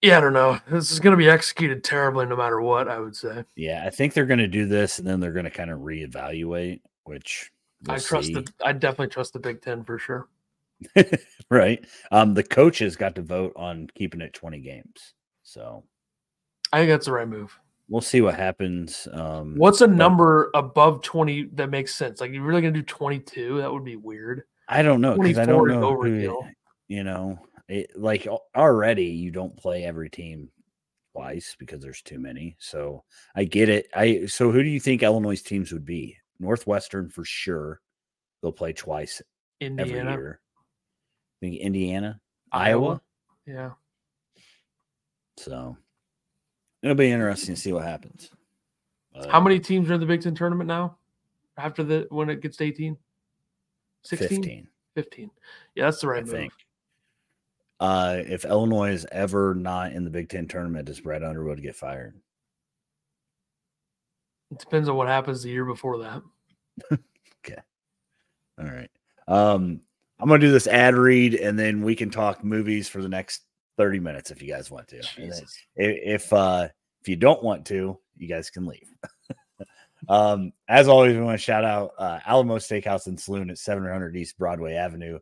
Yeah, I don't know. This is going to be executed terribly no matter what, I would say. Yeah, I think they're going to do this and then they're going to kind of reevaluate, which we'll I trust see. the I definitely trust the Big 10 for sure. right. Um the coaches got to vote on keeping it 20 games. So I think that's the right move we'll see what happens. Um, What's a number above 20 that makes sense? Like, you're really going to do 22? That would be weird. I don't know. Because I don't know. Who, you know, it, like already you don't play every team twice because there's too many. So I get it. I so who do you think Illinois' teams would be? Northwestern for sure. They'll play twice Indiana. every year. I think Indiana, Iowa. Iowa. Yeah. So it'll be interesting to see what happens. Uh, How many teams are in the Big Ten tournament now? After the when it gets to 18? 16? 15. 15. Yeah, that's the right I move. Think. Uh, if Illinois is ever not in the Big Ten tournament, does Brad Underwood get fired? It depends on what happens the year before that. okay. All right. Um, I'm gonna do this ad read and then we can talk movies for the next 30 minutes if you guys want to. Jesus. If uh if you don't want to, you guys can leave. um, as always, we want to shout out uh, Alamo Steakhouse and Saloon at 700 East Broadway Avenue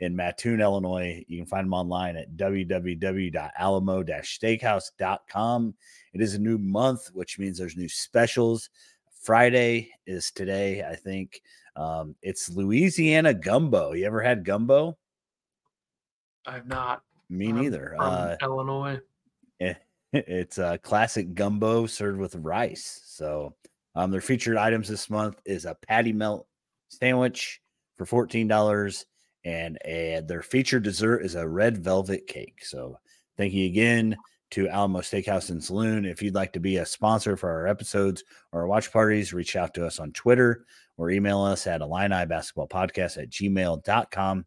in Mattoon, Illinois. You can find them online at www.alamo-steakhouse.com. It is a new month, which means there's new specials. Friday is today, I think. Um, it's Louisiana gumbo. You ever had gumbo? I've not. Me neither. Uh, Illinois. Eh, it's a classic gumbo served with rice. So um, their featured items this month is a patty melt sandwich for fourteen dollars, and a, their featured dessert is a red velvet cake. So thank you again to Alamo Steakhouse and Saloon. If you'd like to be a sponsor for our episodes or our watch parties, reach out to us on Twitter or email us at Illini Basketball Podcast at gmail.com.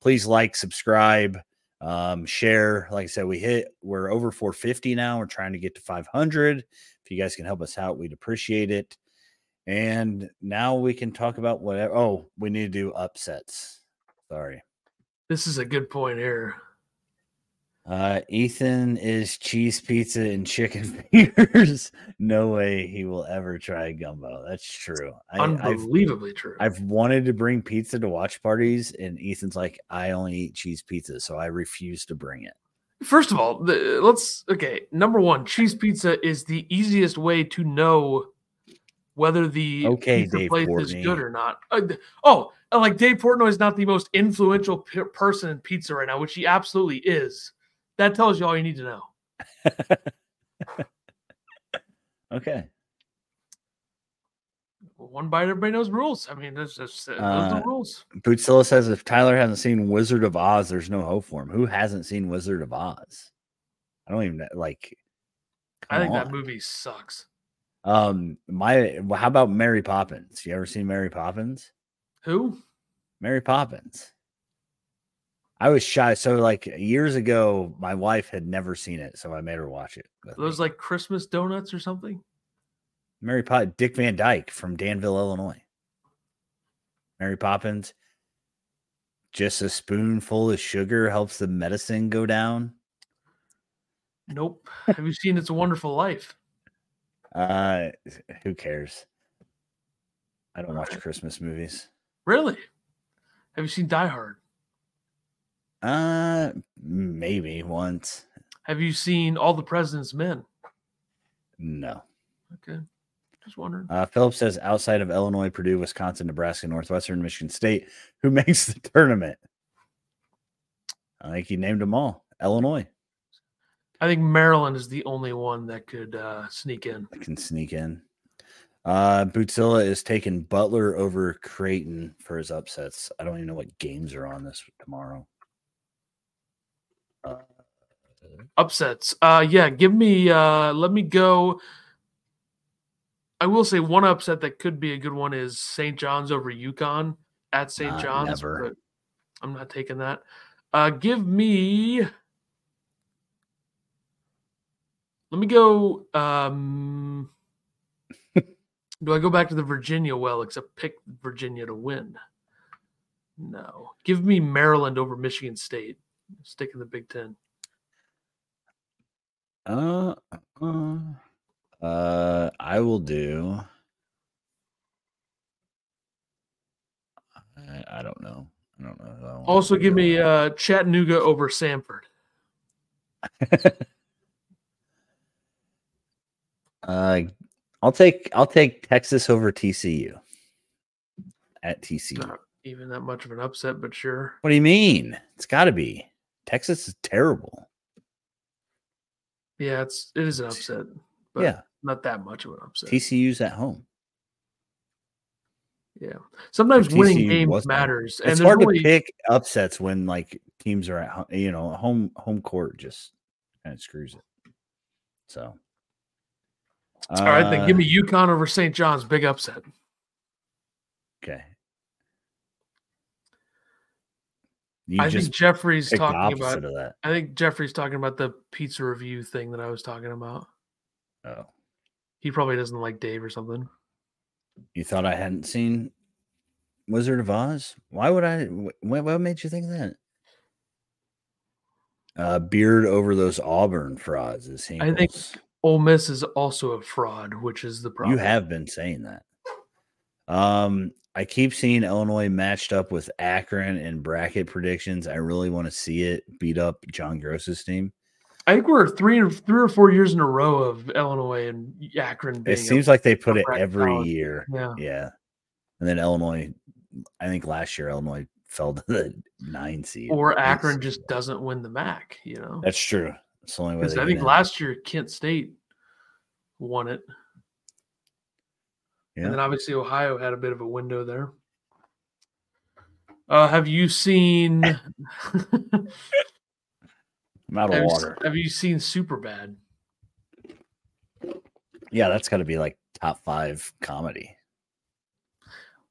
Please like, subscribe, um, share. Like I said, we hit, we're over 450 now. We're trying to get to 500. If you guys can help us out, we'd appreciate it. And now we can talk about whatever. Oh, we need to do upsets. Sorry. This is a good point here. Uh, Ethan is cheese pizza and chicken fingers. no way he will ever try gumbo. That's true. I, Unbelievably I've, true. I've wanted to bring pizza to watch parties, and Ethan's like, I only eat cheese pizza, so I refuse to bring it. First of all, the, let's okay. Number one, cheese pizza is the easiest way to know whether the okay, pizza Dave place Portnoy. is good or not. Uh, oh, like Dave Portnoy is not the most influential p- person in pizza right now, which he absolutely is. That tells you all you need to know. okay. One bite, everybody knows rules. I mean, there's just uh, the rules. Bootzilla says if Tyler hasn't seen Wizard of Oz, there's no hope for him. Who hasn't seen Wizard of Oz? I don't even like. I think on. that movie sucks. Um, my how about Mary Poppins? You ever seen Mary Poppins? Who? Mary Poppins. I was shy. So like years ago, my wife had never seen it, so I made her watch it. Those like Christmas donuts or something. Mary Poppins, Dick Van Dyke from Danville, Illinois. Mary Poppins. Just a spoonful of sugar helps the medicine go down. Nope. Have you seen It's a Wonderful Life? Uh, who cares? I don't watch Christmas movies. Really? Have you seen Die Hard? Uh, maybe once. Have you seen All the President's Men? No. Okay. Just wondering. Uh, Philip says outside of Illinois, Purdue, Wisconsin, Nebraska, Northwestern, Michigan State, who makes the tournament? I think he named them all. Illinois. I think Maryland is the only one that could uh, sneak in. I can sneak in. Uh, Bootzilla is taking Butler over Creighton for his upsets. I don't even know what games are on this tomorrow. Uh, upsets. Uh, yeah, give me. Uh, let me go. I will say one upset that could be a good one is St. John's over UConn at St. John's. Never. I'm not taking that. Uh, give me. Let me go. Um, do I go back to the Virginia well, except pick Virginia to win? No. Give me Maryland over Michigan State. Stick in the Big Ten. Uh, uh, uh, I will do. I, I don't know. I don't know. I also, give me uh, Chattanooga over Samford. uh, I'll take I'll take Texas over TCU at TCU. Not even that much of an upset, but sure. What do you mean? It's got to be. Texas is terrible. Yeah, it's it is an upset. But yeah, not that much of an upset. TCU's at home. Yeah, sometimes winning games matters. It's hard to pick upsets when like teams are at you know home home court just kind of screws it. So, all right, then give uh, me UConn over St. John's. Big upset. Okay. You I think Jeffrey's talking about that. I think Jeffrey's talking about the pizza review thing that I was talking about. Oh. He probably doesn't like Dave or something. You thought I hadn't seen Wizard of Oz? Why would I? What, what made you think that? Uh, beard over those Auburn frauds is he? I think Ole Miss is also a fraud, which is the problem. You have been saying that. Um, I keep seeing Illinois matched up with Akron in bracket predictions. I really want to see it beat up John Groce's team. I think we're three or three or four years in a row of Illinois and Akron. it seems like they put it every college. year. Yeah, yeah. And then Illinois, I think last year Illinois fell to the nine seed. Or Akron just doesn't win the MAC. You know, that's true. It's the only way. I think last year Kent State won it. Yeah. And then obviously Ohio had a bit of a window there. Uh, have you seen? I'm out of have water. You, have you seen Super Bad? Yeah, that's got to be like top five comedy.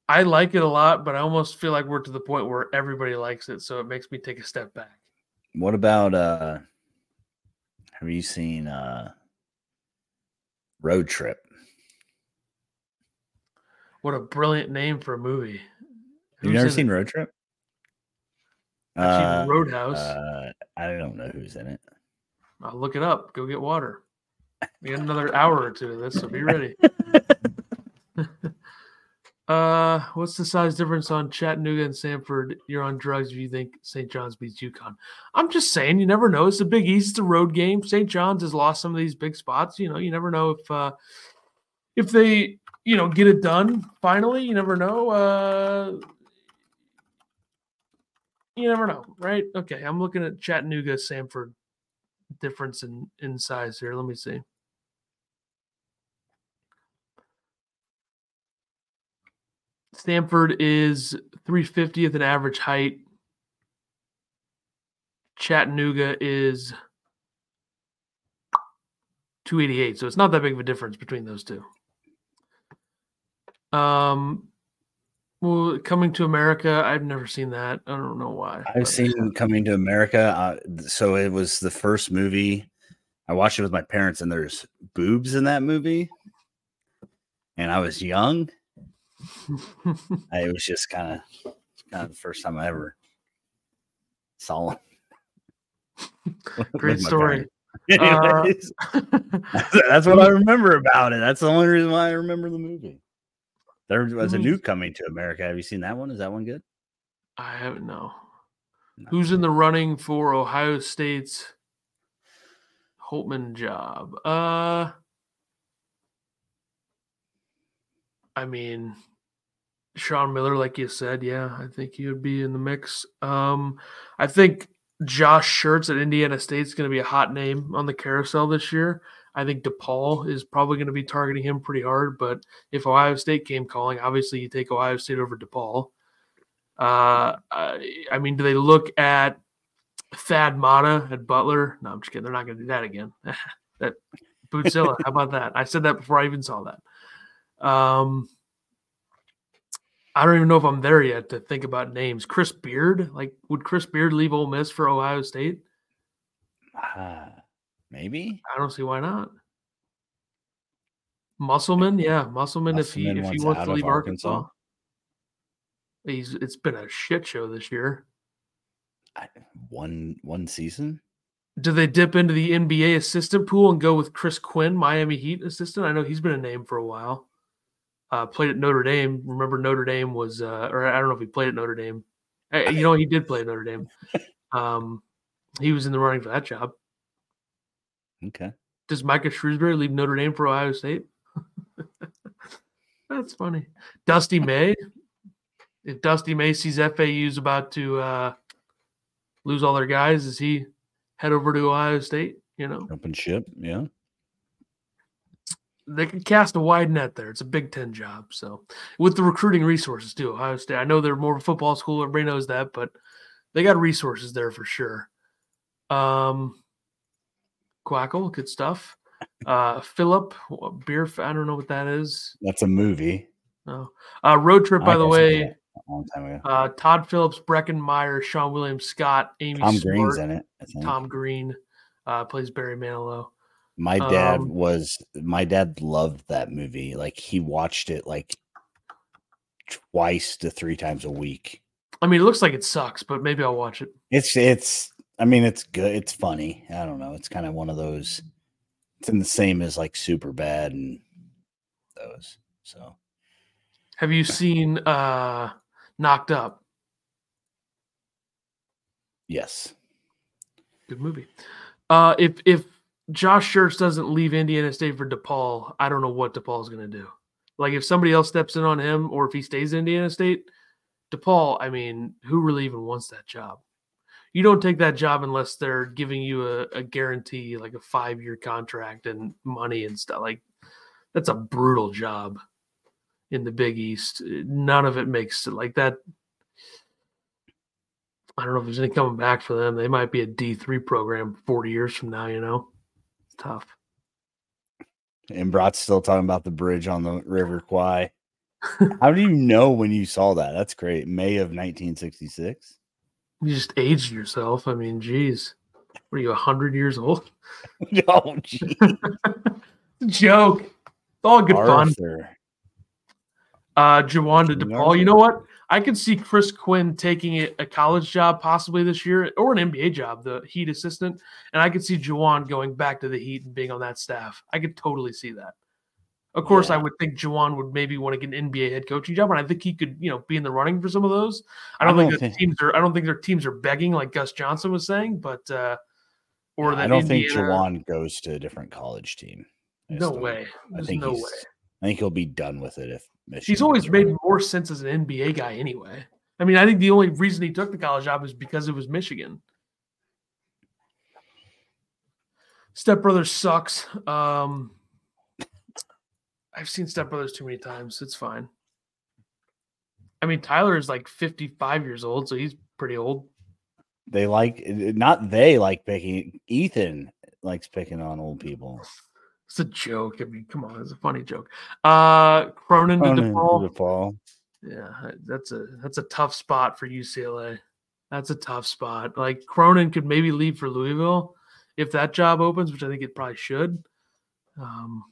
I like it a lot, but I almost feel like we're to the point where everybody likes it, so it makes me take a step back. What about uh have you seen uh Road Trip? What a brilliant name for a movie. Have you never seen it? Road Trip? Uh, Roadhouse. Uh, I don't know who's in it. I'll look it up. Go get water. We got another hour or two of this, so be ready. uh, what's the size difference on Chattanooga and Samford? You're on drugs if you think St. John's beats UConn. I'm just saying, you never know. It's a Big East, it's a road game. St. John's has lost some of these big spots. You know, you never know if uh, if they you know, get it done finally. You never know. Uh, you never know, right? Okay, I'm looking at Chattanooga, Samford difference in in size here. Let me see. Samford is 350th in average height. Chattanooga is 288. So it's not that big of a difference between those two. Um, well, Coming to America, I've never seen that. I don't know why. I've but. seen Coming to America. Uh, so it was the first movie I watched it with my parents, and there's boobs in that movie, and I was young. I, it was just kind of kind of the first time I ever saw it. Great story. Uh, that's what I remember about it. That's the only reason why I remember the movie. There was a new coming to America. Have you seen that one? Is that one good? I haven't. No. no. Who's in the running for Ohio State's Holtmann job? Uh, I mean, Sean Miller, like you said, yeah, I think he would be in the mix. Um, I think Josh Schertz at Indiana State is going to be a hot name on the carousel this year. I think DePaul is probably going to be targeting him pretty hard. But if Ohio State came calling, obviously you take Ohio State over DePaul. Uh, I mean, do they look at Thad Matta at Butler? No, I'm just kidding. They're not going to do that again. that Bootzilla, how about that? I said that before I even saw that. Um, I don't even know if I'm there yet to think about names. Chris Beard, like, would Chris Beard leave Ole Miss for Ohio State? Uh, Maybe I don't see why not. Musselman, yeah, Musselman. if he if he wants to leave Arkansas. Arkansas, he's it's been a shit show this year. I, one one season. Do they dip into the NBA assistant pool and go with Chris Quinn, Miami Heat assistant? I know he's been a name for a while. Uh, played at Notre Dame. Remember Notre Dame was, uh, or I don't know if he played at Notre Dame. You know, he did play at Notre Dame. Um, he was in the running for that job. Okay. Does Micah Shrewsberry leave Notre Dame for Ohio State? That's funny. Dusty May. If Dusty May sees FAU's about to uh, lose all their guys, does he head over to Ohio State? You know, open ship. Yeah. They can cast a wide net there. It's a Big Ten job. So, with the recruiting resources too, Ohio State. I know they're more of a football school. Everybody knows that, but they got resources there for sure. Um, Quackle, good stuff. Uh, Philip beer. I don't know what that is. That's a movie. Oh, uh, road trip. By the way, a long time ago. uh, Todd Phillips, Breckin Meyer, Sean Williams, Scott, Amy Tom Smart, Green's in it. Tom Green uh, plays Barry Manilow. My dad Um, was my dad loved that movie. Like he watched it like twice to three times a week. I mean, it looks like it sucks, but maybe I'll watch it. It's it's I mean it's good. It's funny. I don't know. It's kind of one of those. It's in the same as like super bad and those. So Have you seen uh, Knocked Up? yes, Good movie. Uh, if if Josh Schertz doesn't leave Indiana State for DePaul, I don't know what DePaul's going to do. Like if somebody else steps in on him, or if he stays in Indiana State, DePaul. I mean, who really even wants that job? You don't take that job unless they're giving you a, a guarantee, like a five year contract and money and stuff. Like that's a brutal job in the Big East. None of it makes it like that. I don't know if there's any coming back for them. They might be a D three program forty years from now. You know, it's tough. and Brat's still talking about the bridge on the River Kwai. How do you know when you saw that? That's great. May of 1966. You just aged yourself. I mean, geez, what are you hundred years old? oh, gee. Joke. It's all good fun. Arthur. Uh, Juwan to Juwan DePaul. You know what? I could see Chris Quinn taking a, a college job possibly this year or an NBA job, the Heat assistant, and I could see Juwan going back to the Heat and being on that staff. I could totally see that. Of course, I would think Juwan would maybe want to get an NBA head coaching job, and I think he could, you know, be in the running for some of those. I don't, I think don't that think- teams are. I don't think their teams are begging like Gus Johnson was saying, but uh, or that I don't think Indiana- Juwan goes to a different college team. No way. I There's think no way. I think he'll be done with it if Michigan. He's always made more sense as an NBA guy anyway. I mean, I think the only reason he took the college job is because it was Michigan. Step Brothers sucks. Um, I've seen Step Brothers too many times. It's fine. I mean, Tyler is like 55 years old, so he's pretty old. They like not they like picking. Ethan likes picking on old people. It's a joke. I mean, come on, it's a funny joke. Uh, Cronin Cronin to DePaul. DePaul. Yeah, that's a that's a tough spot for UCLA. That's a tough spot. Like Cronin could maybe leave for Louisville if that job opens, which I think it probably should. Um,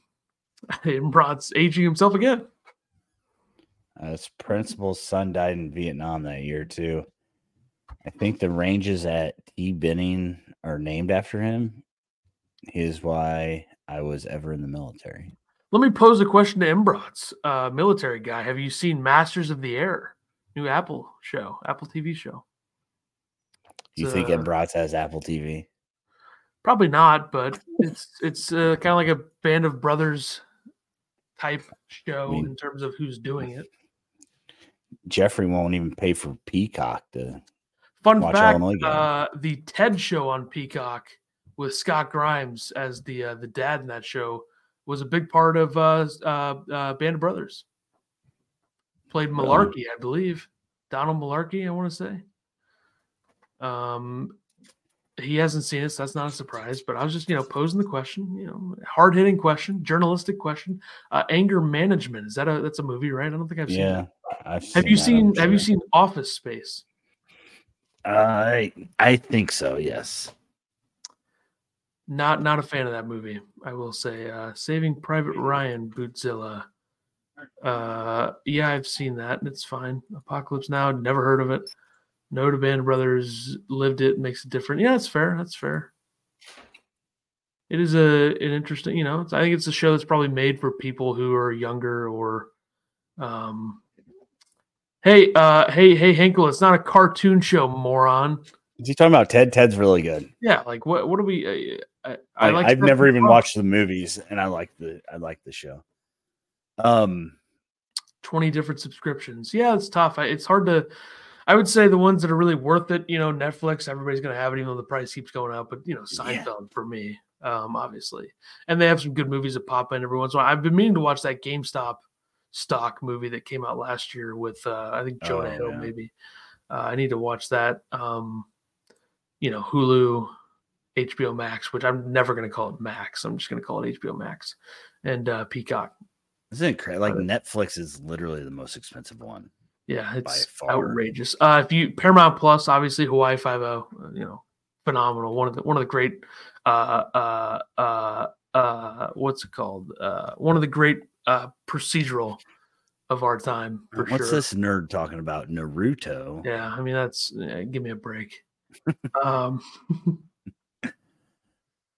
Brod's aging himself again. Uh, his principal's son died in Vietnam that year too. I think the ranges at T Benning are named after him. He Is why I was ever in the military. Let me pose a question to Embrots, uh, military guy. Have you seen Masters of the Air, new Apple show, Apple TV show? Do you It's, think uh, Embrots has Apple TV? Probably not, but it's it's uh, kind of like a band of brothers type show mean- in terms of who's doing it. Jeffrey won't even pay for Peacock to. Fun Watch fact: uh, the TED show on Peacock with Scott Grimes as the uh, the dad in that show was a big part of uh, uh, uh, Band of Brothers. Played Really? Malarkey, I believe. Donald Malarkey, I want to say. Um, he hasn't seen it, so that's not a surprise. But I was just, you know, posing the question, you know, hard hitting question, journalistic question. Uh, anger management is that a that's a movie, right? I don't think I've seen. Yeah, That. I've Have you that, seen Have you seen Office Space? I I think so. Yes. Not not a fan of that movie. I will say. Uh, Saving Private Ryan, Bootzilla. Uh, yeah, I've seen that. and It's fine. Apocalypse Now. Never heard of it. No to Band Brothers. Lived it. Makes it different. Yeah, that's fair. That's fair. It is a an interesting. You know, it's, I think it's a show that's probably made for people who are younger or. Um, hey, uh, hey, hey, Henkel! It's not a cartoon show, moron. Is he talking about Ted? Ted's really good. Yeah, like what? What do we? Uh, I, I, like I've never even watched the movies, and I like the I like the show. Um, 20 different subscriptions. Yeah, it's tough. I, it's hard to I would say the ones that are really worth it, you know, Netflix, everybody's going to have it even though the price keeps going up, but you know, Yeah. Seinfeld for me, um obviously. And they have some good movies that pop in every once in a while. I've been meaning to watch that GameStop stock movie that came out last year with uh I think Jonah Oh, Hill yeah. maybe. Uh, I need to watch that. Um you know, Hulu HBO Max, which I'm never going to call it Max. I'm just going to call it HBO Max and uh, Peacock. Isn't it crazy? Like Netflix is literally the most expensive one. Yeah, it's outrageous. Uh, if you Paramount Plus, obviously Hawaii Five O, uh, you know, phenomenal. One of the one of the great, uh, uh, uh, uh, what's it called? Uh, one of the great uh, procedural of our time. What's sure. this nerd talking about? Naruto. Yeah, I mean that's yeah, give me a break. um,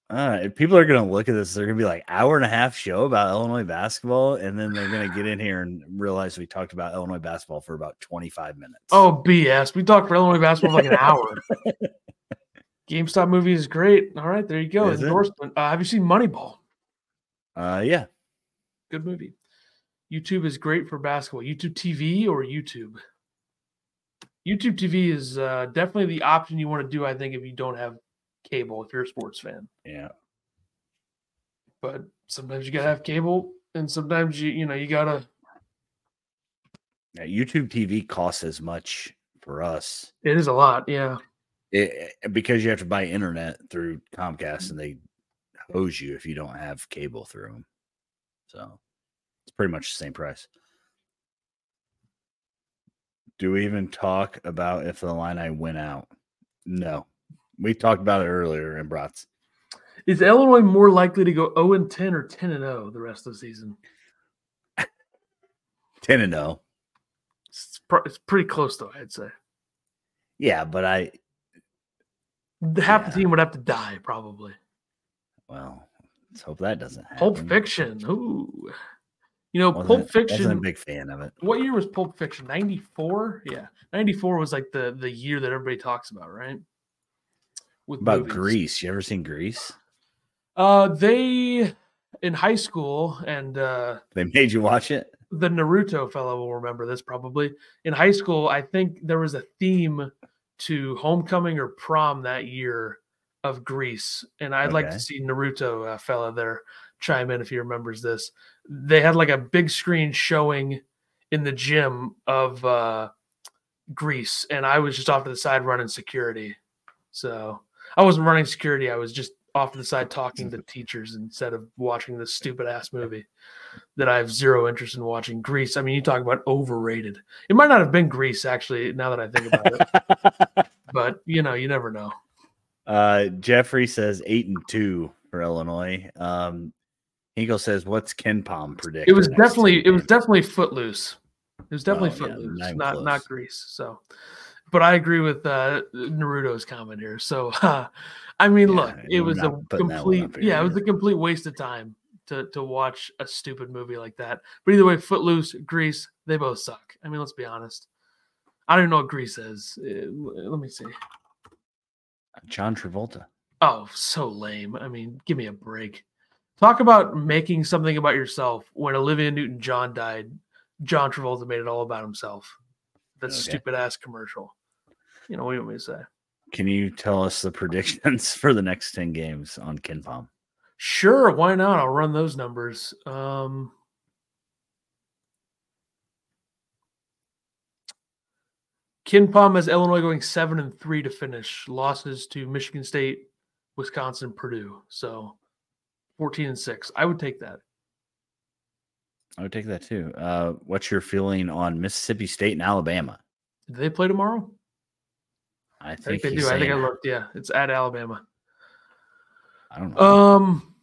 uh, people are going to look at this. They're going to be like hour and a half show about Illinois basketball, and then they're going to get in here and realize we talked about Illinois basketball for about twenty five minutes. Oh BS! We talked for Illinois basketball for like an hour. GameStop movie is great. All right, there you go. Is Endorsement. Uh, have you seen Moneyball? Uh, yeah. Good movie. YouTube is great for basketball. YouTube TV or YouTube? YouTube TV is uh, definitely the option you want to do. I think if you don't have cable, if you're a sports fan. Yeah. But sometimes you gotta have cable, and sometimes you you know you gotta. Yeah, YouTube TV costs as much for us. It is a lot, yeah. It, because you have to buy internet through Comcast, and they hose you if you don't have cable through them. So it's pretty much the same price. Do we even talk about if the line I went out? No. We talked about it earlier in Brats. Is Illinois more likely to go 0 and 10 or 10 and 0 the rest of the season? 10 and 0. It's, pr- it's pretty close though, I'd say. Yeah, but I half yeah. the team would have to die probably. Well, let's hope that doesn't happen. Pulp Fiction. Ooh. You know, wasn't, Pulp Fiction. Wasn't a big fan of it. What year was Pulp Fiction? Ninety four. Yeah, ninety four was like the the year that everybody talks about, right? With about movies. Grease. You ever seen Grease? Uh, they in high school and uh they made you watch it. The Naruto fellow will remember this probably. In high school, I think there was a theme to homecoming or prom that year of Grease, and I'd okay. like to see Naruto uh, fella there chime in if he remembers this. They had like a big screen showing in the gym of uh, Grease, and I was just off to the side running security. So I wasn't running security; I was just off to the side talking to teachers instead of watching this stupid ass movie that I have zero interest in watching. Grease. I mean, you talk about overrated. It might not have been Grease actually. Now that I think about it, but you know, you never know. Uh, Jeffrey says eight and two for Illinois. Um, Eagle says, "What's KenPom predict?" It was definitely it was definitely Footloose. It was definitely oh, Footloose, yeah, not close. not Grease. So, but I agree with uh, Naruto's comment here. So, uh, I mean, yeah, look, it was a complete yeah, it was a complete waste of time to to watch a stupid movie like that. But either way, Footloose, Grease, they both suck. I mean, let's be honest. I don't even know what Grease is. Uh, let me see. John Travolta. Oh, so lame. I mean, give me a break. Talk about making something about yourself. When Olivia Newton John died, John Travolta made it all about himself. That okay. stupid ass commercial. You know, what do you want me to say? Can you tell us the predictions for the next 10 games on KenPom? Sure, why not? I'll run those numbers. Um, KenPom has Illinois going seven and three to finish. Losses to Michigan State, Wisconsin, Purdue. So 14 and six. I would take that. I would take that too. Uh, what's your feeling on Mississippi State and Alabama? Do they play tomorrow? I think, I think they do. I think I looked. Yeah, it's at Alabama. I don't know. Um,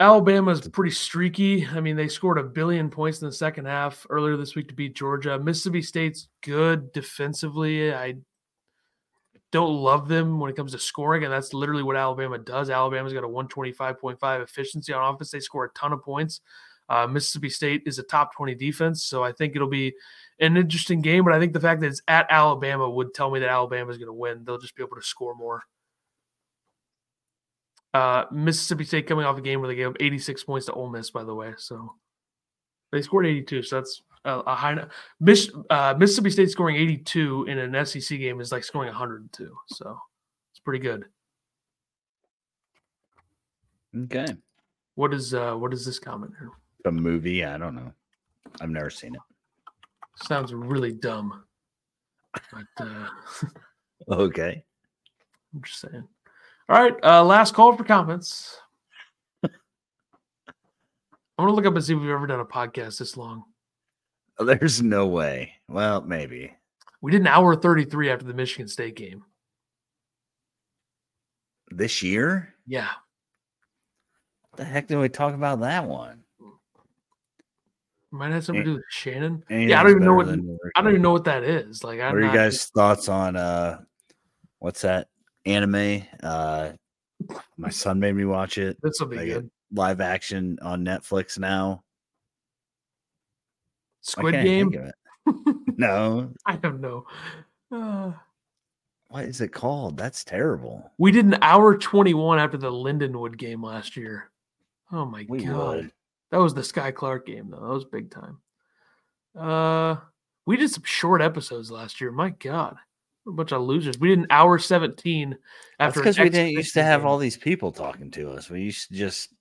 Alabama's pretty streaky. I mean, they scored a billion points in the second half earlier this week to beat Georgia. Mississippi State's good defensively. I don't love them when it comes to scoring, and that's literally what Alabama does. Alabama's got a 125.5 efficiency on offense. They score a ton of points. Uh, Mississippi State is a top 20 defense, so I think it'll be an interesting game. But I think the fact that it's at Alabama would tell me that Alabama is going to win. They'll just be able to score more. Uh, Mississippi State coming off a game where they gave up 86 points to Ole Miss, by the way. So they scored 82. So that's a, a high. Miss, uh, Mississippi State scoring 82 in an SEC game is like scoring 102. So it's pretty good. Okay. What is uh what is this comment here? A movie? I don't know. I've never seen it. Sounds really dumb. But uh okay. I'm just saying. All right, uh, last call for comments. I'm gonna look up and see if we've ever done a podcast this long. There's no way. Well, maybe. We did an hour 33 after the Michigan State game. This year? Yeah. What the heck did we talk about that one? Might have something to do with Shannon. Yeah, I don't even know what I don't even know what that is. Like, I'm what are you guys' just... thoughts on uh, what's that anime? Uh, my son made me watch it. That's something like good. Live action on Netflix now. Squid Game. no, I don't know. Uh, what is it called? That's terrible. We did an hour 21 after the Lindenwood game last year. Oh my we god. Would. That was the Skyy Clark game, though. That was big time. Uh, we did some short episodes last year. My God, a bunch of losers. We did an hour seventeen after because we didn't used to have game. all these people talking to us. We used to just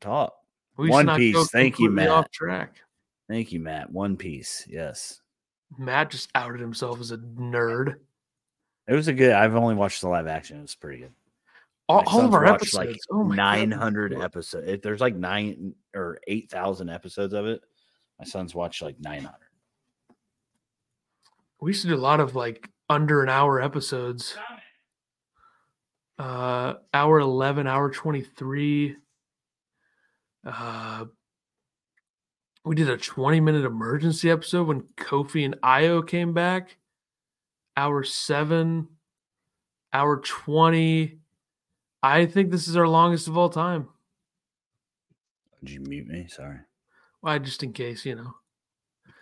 talk. One Piece. Thank you, Matt. Off track. Thank you, Matt. One Piece. Yes. Matt just outed himself as a nerd. It was a good. I've only watched the live action. It was pretty good all, all of our episodes like oh 900 episodes if there's like nine or 8000 episodes of it. My son's watched like 900 we used to do a lot of like under an hour episodes. Uh hour 11 hour 23 uh we did a 20 minute emergency episode when kofi and Ayo came back. Hour 7 hour 20 I think this is our longest of all time. Did you mute me? Sorry. Why, just in case, you know.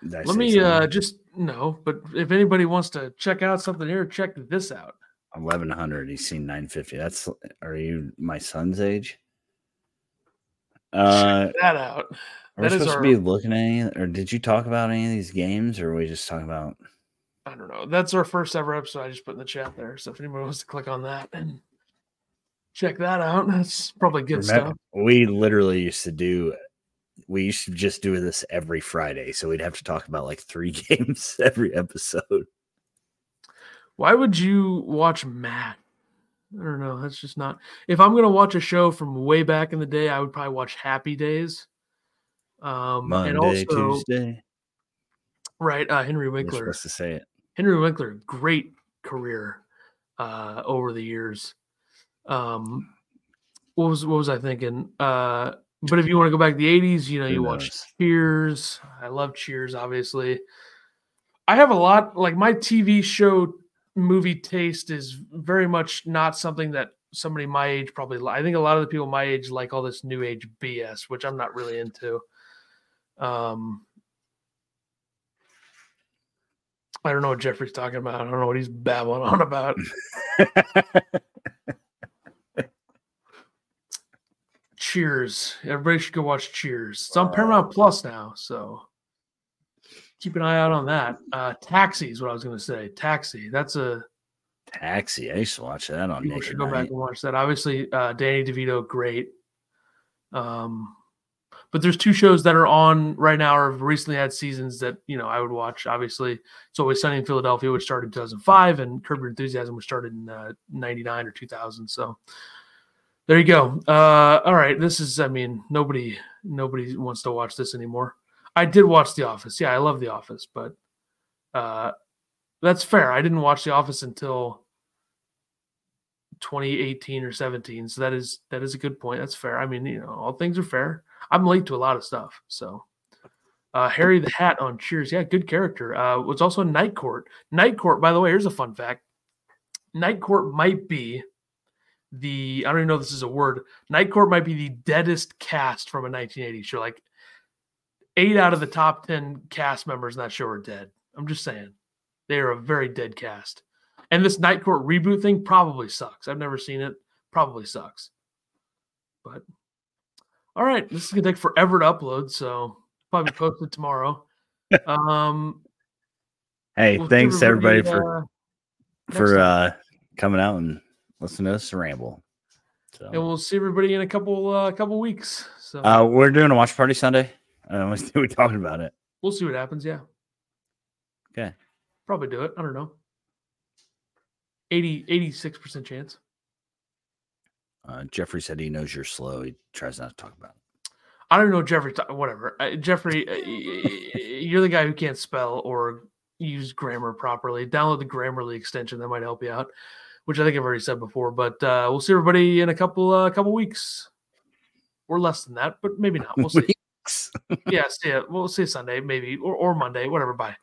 Let me uh just no, but if anybody wants to check out something here, check this out. Eleven hundred. He's seen nine fifty. That's are you my son's age? Uh, check that out. Are that we supposed our... to be looking at any, or did you talk about any of these games, or are we just talking about? I don't know. That's our first ever episode. I just put in the chat there. So if anybody wants to click on that and check that out. That's probably good Remember, stuff. We literally used to do we used to just do this every Friday, so we'd have to talk about like three games every episode. Why would you watch Matt? I don't know. That's just not. If I'm gonna watch a show from way back in the day, I would probably watch Happy Days. Um, Monday, and also, Tuesday. Right, uh, Henry Winkler. supposed to say it. Henry Winkler, great career uh, over the years. Um, what was what was I thinking? Uh, but if you want to go back to the '80s, you know, you watch Cheers. I love Cheers, obviously. I have a lot like my TV show movie taste is very much not something that somebody my age probably. I think a lot of the people my age like all this new age BS, which I'm not really into. Um, I don't know what Jeffrey's talking about. I don't know what he's babbling on about. Cheers. Everybody should go watch Cheers. It's on Paramount Plus now, so keep an eye out on that. Uh, Taxi is what I was going to say. Taxi. That's a Taxi. I used to watch that on. People should go back and watch that. Obviously, uh, Danny DeVito, great. Um, but there's two shows that are on right now or have recently had seasons that you know I would watch. Obviously, it's always Sunny in Philadelphia, which started in 2005, and Curb Your Enthusiasm, which started in uh, 99 or 2000. So there you go. Uh, all right, this is. I mean, nobody nobody wants to watch this anymore. I did watch The Office. Yeah, I love The Office, but uh, that's fair. I didn't watch The Office until 2018 or 17. So that is that is a good point. That's fair. I mean, you know, all things are fair. I'm late to a lot of stuff. So uh, Harry the Hat on Cheers. Yeah, good character. Uh, was also in Night Court. Night Court, by the way, here's a fun fact. Night Court might be the I don't even know if this is a word. Night Court might be the deadest cast from a 1980s show. Like eight out of the top ten cast members in that show are dead. I'm just saying they are a very dead cast. And this Night Court reboot thing probably sucks. I've never seen it. Probably sucks. But all right, this is gonna take forever to upload, so probably posted tomorrow. Um, hey, we'll thanks everybody, everybody for uh, for uh, coming out and listen to us ramble. So. And we'll see everybody in a couple uh couple weeks. So uh, we're doing a watch party Sunday. Uh, we're talking about it. We'll see what happens. Yeah. Okay. Probably do it. I don't know. 80 86% chance. Uh, Jeffrey said he knows you're slow. He tries not to talk about it. I don't know Jeffrey. Whatever, uh, Jeffrey, uh, you're the guy who can't spell or use grammar properly. Download the Grammarly extension that might help you out, which I think I've already said before. But uh, we'll see everybody in a couple uh, couple weeks, or less than that, but maybe not. We'll see. yeah, see ya. We'll see Sunday, maybe, or or Monday, whatever. Bye.